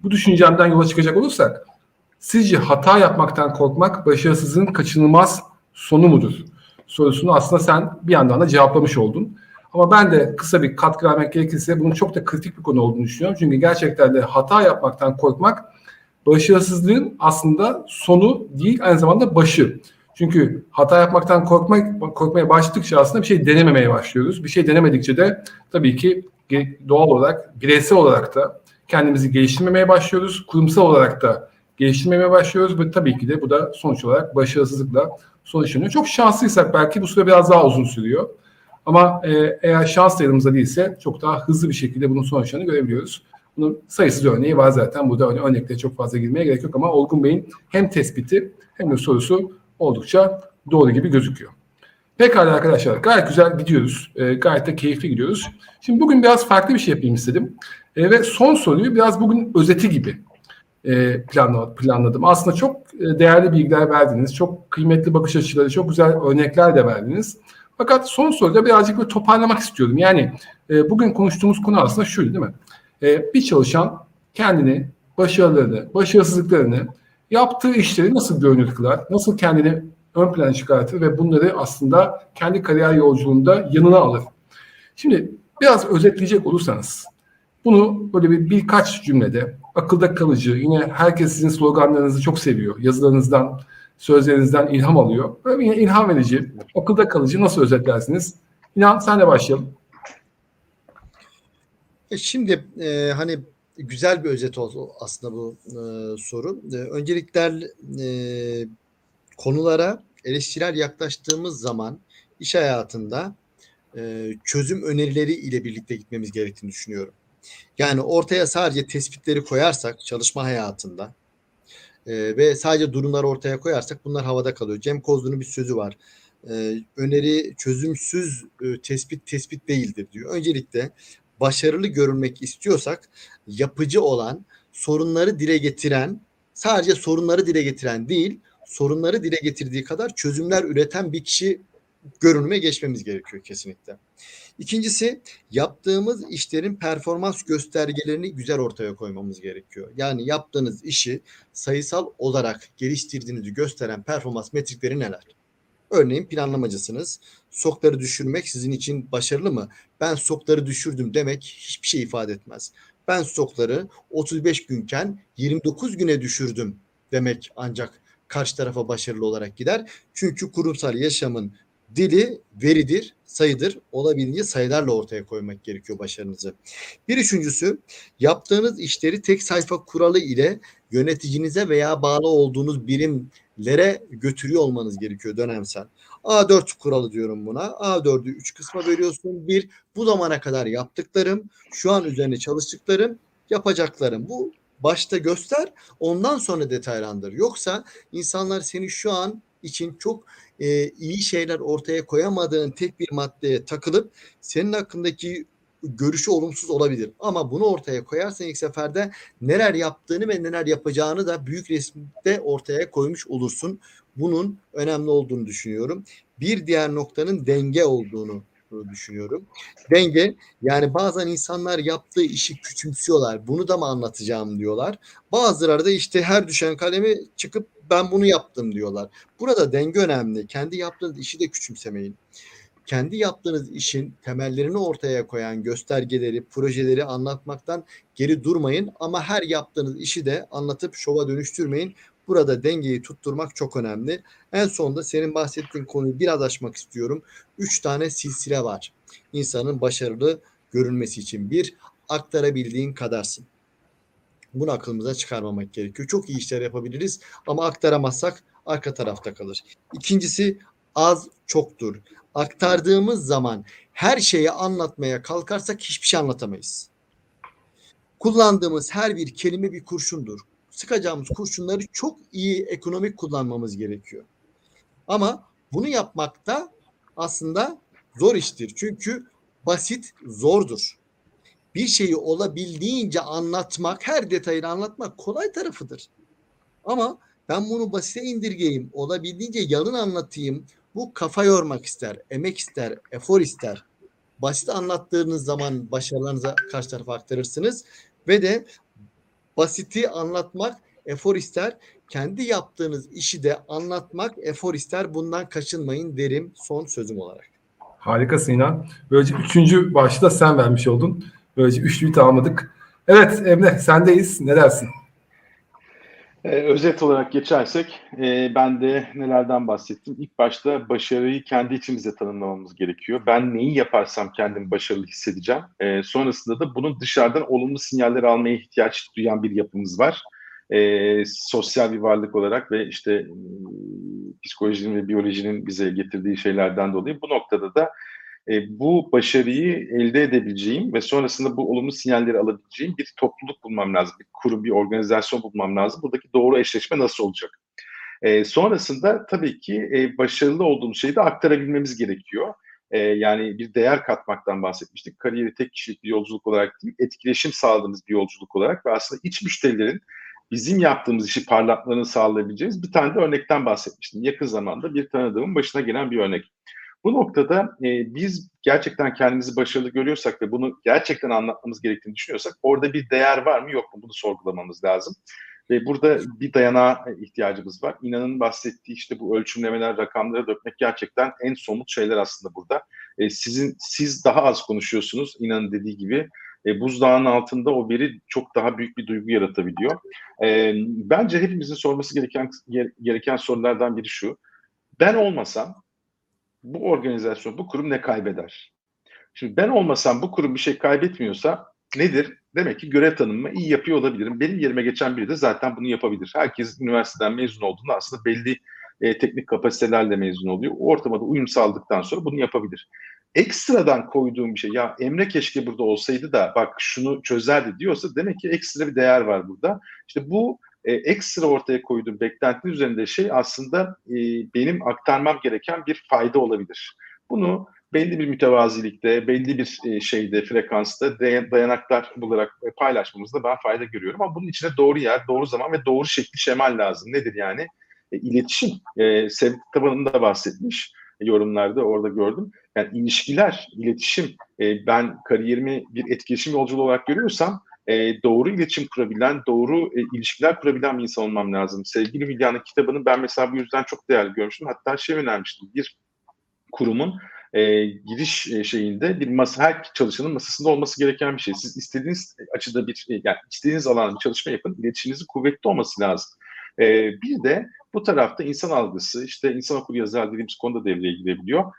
Bu düşüncemden yola çıkacak olursak sizce hata yapmaktan korkmak başarısızlığın kaçınılmaz sonu mudur? Sorusunu aslında sen bir yandan da cevaplamış oldun. Ama ben de kısa bir katkı vermek gerekirse bunun çok da kritik bir konu olduğunu düşünüyorum. Çünkü gerçekten de hata yapmaktan korkmak başarısızlığın aslında sonu değil aynı zamanda başı. Çünkü hata yapmaktan korkmak, korkmaya başladıkça aslında bir şey denememeye başlıyoruz. Bir şey denemedikçe de tabii ki doğal olarak, bireysel olarak da kendimizi geliştirmemeye başlıyoruz. Kurumsal olarak da geliştirmemeye başlıyoruz ve tabii ki de bu da sonuç olarak başarısızlıkla sonuçlanıyor. Çok şanslıysak belki bu süre biraz daha uzun sürüyor. Ama e, eğer şans da yanımızda değilse çok daha hızlı bir şekilde bunun sonuçlarını görebiliyoruz. Bunun sayısız örneği var zaten. Burada hani örneklere çok fazla girmeye gerek yok ama Olgun Bey'in hem tespiti hem de sorusu oldukça doğru gibi gözüküyor. Pekala arkadaşlar gayet güzel gidiyoruz. E, gayet de keyifli gidiyoruz. Şimdi bugün biraz farklı bir şey yapayım istedim. E, ve son soruyu biraz bugün özeti gibi planladım. Aslında çok e, değerli bilgiler verdiniz. Çok kıymetli bakış açıları, çok güzel örnekler de verdiniz. Fakat son soruda birazcık böyle toparlamak istiyorum. Yani e, bugün konuştuğumuz konu aslında şuydu değil mi? E, bir çalışan kendini, başarılarını, başarısızlıklarını, yaptığı işleri nasıl görünür kılar, nasıl kendini ön plana çıkartır ve bunları aslında kendi kariyer yolculuğunda yanına alır. Şimdi biraz özetleyecek olursanız bunu böyle bir birkaç cümlede akılda kalıcı, yine herkes sizin sloganlarınızı çok seviyor. Yazılarınızdan, sözlerinizden ilham alıyor. Böyle yine ilham verici, akılda kalıcı nasıl özetlersiniz? İnan sen de başlayalım. E şimdi e, hani güzel bir özet oldu aslında bu e, soru. E, öncelikler e, konulara eleştirel yaklaştığımız zaman iş hayatında e, çözüm önerileri ile birlikte gitmemiz gerektiğini düşünüyorum. Yani ortaya sadece tespitleri koyarsak çalışma hayatında e, ve sadece durumları ortaya koyarsak bunlar havada kalıyor. Cem Kozlu'nun bir sözü var. E, öneri çözümsüz e, tespit tespit değildir diyor. Öncelikle başarılı görünmek istiyorsak yapıcı olan, sorunları dile getiren, sadece sorunları dile getiren değil, sorunları dile getirdiği kadar çözümler üreten bir kişi görünüme geçmemiz gerekiyor kesinlikle. İkincisi yaptığımız işlerin performans göstergelerini güzel ortaya koymamız gerekiyor. Yani yaptığınız işi sayısal olarak geliştirdiğinizi gösteren performans metrikleri neler? Örneğin planlamacısınız. Sokları düşürmek sizin için başarılı mı? Ben sokları düşürdüm demek hiçbir şey ifade etmez. Ben sokları 35 günken 29 güne düşürdüm demek ancak karşı tarafa başarılı olarak gider. Çünkü kurumsal yaşamın dili veridir, sayıdır. Olabildiğince sayılarla ortaya koymak gerekiyor başarınızı. Bir üçüncüsü yaptığınız işleri tek sayfa kuralı ile yöneticinize veya bağlı olduğunuz birimlere götürüyor olmanız gerekiyor dönemsel. A4 kuralı diyorum buna. A4'ü 3 kısma bölüyorsun. Bir, bu zamana kadar yaptıklarım, şu an üzerine çalıştıklarım, yapacaklarım. Bu başta göster, ondan sonra detaylandır. Yoksa insanlar seni şu an için çok e, iyi şeyler ortaya koyamadığın tek bir maddeye takılıp senin hakkındaki görüşü olumsuz olabilir. Ama bunu ortaya koyarsan ilk seferde neler yaptığını ve neler yapacağını da büyük resimde ortaya koymuş olursun. Bunun önemli olduğunu düşünüyorum. Bir diğer noktanın denge olduğunu düşünüyorum. Denge yani bazen insanlar yaptığı işi küçümsüyorlar. Bunu da mı anlatacağım diyorlar. Bazıları da işte her düşen kalemi çıkıp ben bunu yaptım diyorlar. Burada denge önemli. Kendi yaptığınız işi de küçümsemeyin. kendi yaptığınız işin temellerini ortaya koyan göstergeleri, projeleri anlatmaktan geri durmayın ama her yaptığınız işi de anlatıp şova dönüştürmeyin. Burada dengeyi tutturmak çok önemli. En sonunda senin bahsettiğin konuyu biraz açmak istiyorum. Üç tane silsile var. İnsanın başarılı görünmesi için. Bir, aktarabildiğin kadarsın. Bunu aklımıza çıkarmamak gerekiyor. Çok iyi işler yapabiliriz ama aktaramazsak arka tarafta kalır. İkincisi az çoktur. Aktardığımız zaman her şeyi anlatmaya kalkarsak hiçbir şey anlatamayız. Kullandığımız her bir kelime bir kurşundur. Sıkacağımız kurşunları çok iyi ekonomik kullanmamız gerekiyor. Ama bunu yapmak da aslında zor iştir. Çünkü basit zordur. Bir şeyi olabildiğince anlatmak, her detayını anlatmak kolay tarafıdır. Ama ben bunu basite indirgeyim, olabildiğince yalın anlatayım. Bu kafa yormak ister, emek ister, efor ister. Basit anlattığınız zaman başarılarınıza karşı tarafa aktarırsınız ve de basiti anlatmak efor ister. Kendi yaptığınız işi de anlatmak efor ister. Bundan kaçınmayın derim son sözüm olarak. Harikasın İnan. Böylece üçüncü başta sen vermiş oldun. Böylece üçlüyü tamamladık. Evet Emre sendeyiz. Ne dersin? Ee, özet olarak geçersek e, ben de nelerden bahsettim. İlk başta başarıyı kendi içimizde tanımlamamız gerekiyor. Ben neyi yaparsam kendimi başarılı hissedeceğim. E, sonrasında da bunun dışarıdan olumlu sinyaller almaya ihtiyaç duyan bir yapımız var. E, sosyal bir varlık olarak ve işte e, psikolojinin ve biyolojinin bize getirdiği şeylerden dolayı bu noktada da e, bu başarıyı elde edebileceğim ve sonrasında bu olumlu sinyalleri alabileceğim bir topluluk bulmam lazım. Bir kurum, bir organizasyon bulmam lazım. Buradaki doğru eşleşme nasıl olacak? E, sonrasında tabii ki e, başarılı olduğumuz şeyi de aktarabilmemiz gerekiyor. E, yani bir değer katmaktan bahsetmiştik. Kariyeri tek kişilik bir yolculuk olarak değil, etkileşim sağladığımız bir yolculuk olarak ve aslında iç müşterilerin bizim yaptığımız işi parlatmalarını sağlayabileceğiz. Bir tane de örnekten bahsetmiştim. Yakın zamanda bir tanıdığımın başına gelen bir örnek. Bu noktada e, biz gerçekten kendimizi başarılı görüyorsak ve bunu gerçekten anlatmamız gerektiğini düşünüyorsak orada bir değer var mı yok mu bunu sorgulamamız lazım. Ve burada bir dayanağa ihtiyacımız var. İnanın bahsettiği işte bu ölçümlemeler, rakamlara dökmek gerçekten en somut şeyler aslında burada. E, sizin Siz daha az konuşuyorsunuz İnanın dediği gibi. E, buzdağının altında o veri çok daha büyük bir duygu yaratabiliyor. E, bence hepimizin sorması gereken gereken sorulardan biri şu. Ben olmasam bu organizasyon, bu kurum ne kaybeder? Şimdi ben olmasam bu kurum bir şey kaybetmiyorsa nedir? Demek ki görev tanımımı iyi yapıyor olabilirim. Benim yerime geçen biri de zaten bunu yapabilir. Herkes üniversiteden mezun olduğunda aslında belli e, teknik kapasitelerle mezun oluyor. O ortamada uyum sağladıktan sonra bunu yapabilir. Ekstradan koyduğum bir şey ya Emre keşke burada olsaydı da bak şunu çözerdi diyorsa demek ki ekstra bir değer var burada. İşte bu e, ekstra ortaya koyduğum beklentinin üzerinde şey aslında e, benim aktarmam gereken bir fayda olabilir. Bunu belli bir mütevazilikte, belli bir e, şeyde, frekansta dayanaklar bularak paylaşmamızda ben fayda görüyorum. Ama bunun içine doğru yer, doğru zaman ve doğru şekli şemal lazım. Nedir yani? E, iletişim. E, Sevdik tabanında bahsetmiş yorumlarda orada gördüm. Yani ilişkiler, iletişim, e, ben kariyerimi bir etkileşim yolculuğu olarak görüyorsam e, doğru iletişim kurabilen, doğru e, ilişkiler kurabilen bir insan olmam lazım. Sevgili Hülya'nın kitabını ben mesela bu yüzden çok değerli görmüştüm. Hatta şey önermiştim. Bir kurumun e, giriş e, şeyinde bir masa, her çalışanın masasında olması gereken bir şey. Siz istediğiniz açıda bir, e, yani istediğiniz alanda bir çalışma yapın. İletişiminizin kuvvetli olması lazım. E, bir de bu tarafta insan algısı, işte insan okulu yazar dediğimiz konuda devreye girebiliyor.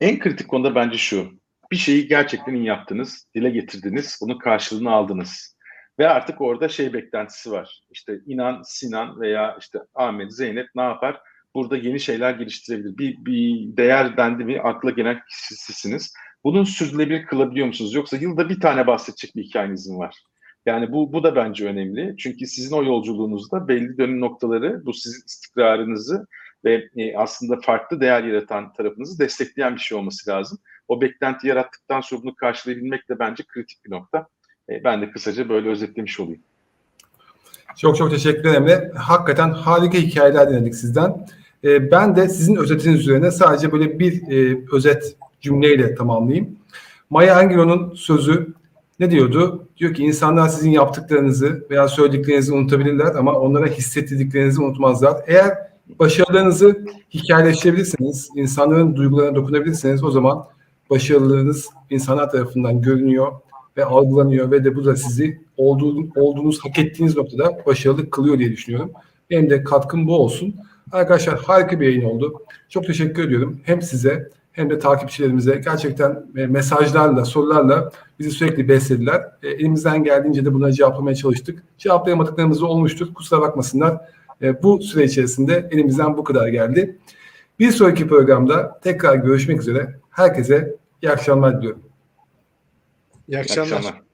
En kritik konuda bence şu bir şeyi gerçekten iyi yaptınız, dile getirdiniz, bunun karşılığını aldınız. Ve artık orada şey beklentisi var. İşte İnan, Sinan veya işte Ahmet, Zeynep ne yapar? Burada yeni şeyler geliştirebilir. Bir, bir değer dendi mi akla gelen kişisiniz. Bunun sürdürülebilir kılabiliyor musunuz? Yoksa yılda bir tane bahsedecek bir hikayeniz mi var? Yani bu, bu da bence önemli. Çünkü sizin o yolculuğunuzda belli dönüm noktaları bu sizin istikrarınızı ve e, aslında farklı değer yaratan tarafınızı destekleyen bir şey olması lazım o beklenti yarattıktan sonra bunu karşılayabilmek de bence kritik bir nokta. E, ben de kısaca böyle özetlemiş olayım. Çok çok teşekkür ederim. Hakikaten harika hikayeler dinledik sizden. E, ben de sizin özetiniz üzerine sadece böyle bir özet cümleyle tamamlayayım. Maya Angelou'nun sözü ne diyordu? Diyor ki insanlar sizin yaptıklarınızı veya söylediklerinizi unutabilirler ama onlara hissettirdiklerinizi unutmazlar. Eğer başarılarınızı hikayeleştirebilirsiniz, insanların duygularına dokunabilirsiniz. O zaman başarılarınız insanlar tarafından görünüyor ve algılanıyor ve de bu da sizi olduğunuz, olduğunuz hak ettiğiniz noktada başarılı kılıyor diye düşünüyorum. Benim de katkım bu olsun. Arkadaşlar harika bir yayın oldu. Çok teşekkür ediyorum. Hem size hem de takipçilerimize gerçekten e, mesajlarla, sorularla bizi sürekli beslediler. E, elimizden geldiğince de buna cevaplamaya çalıştık. Cevaplayamadıklarımız olmuştur. Kusura bakmasınlar. E, bu süre içerisinde elimizden bu kadar geldi. Bir sonraki programda tekrar görüşmek üzere. Herkese iyi akşamlar diliyorum. İyi akşamlar. akşamlar.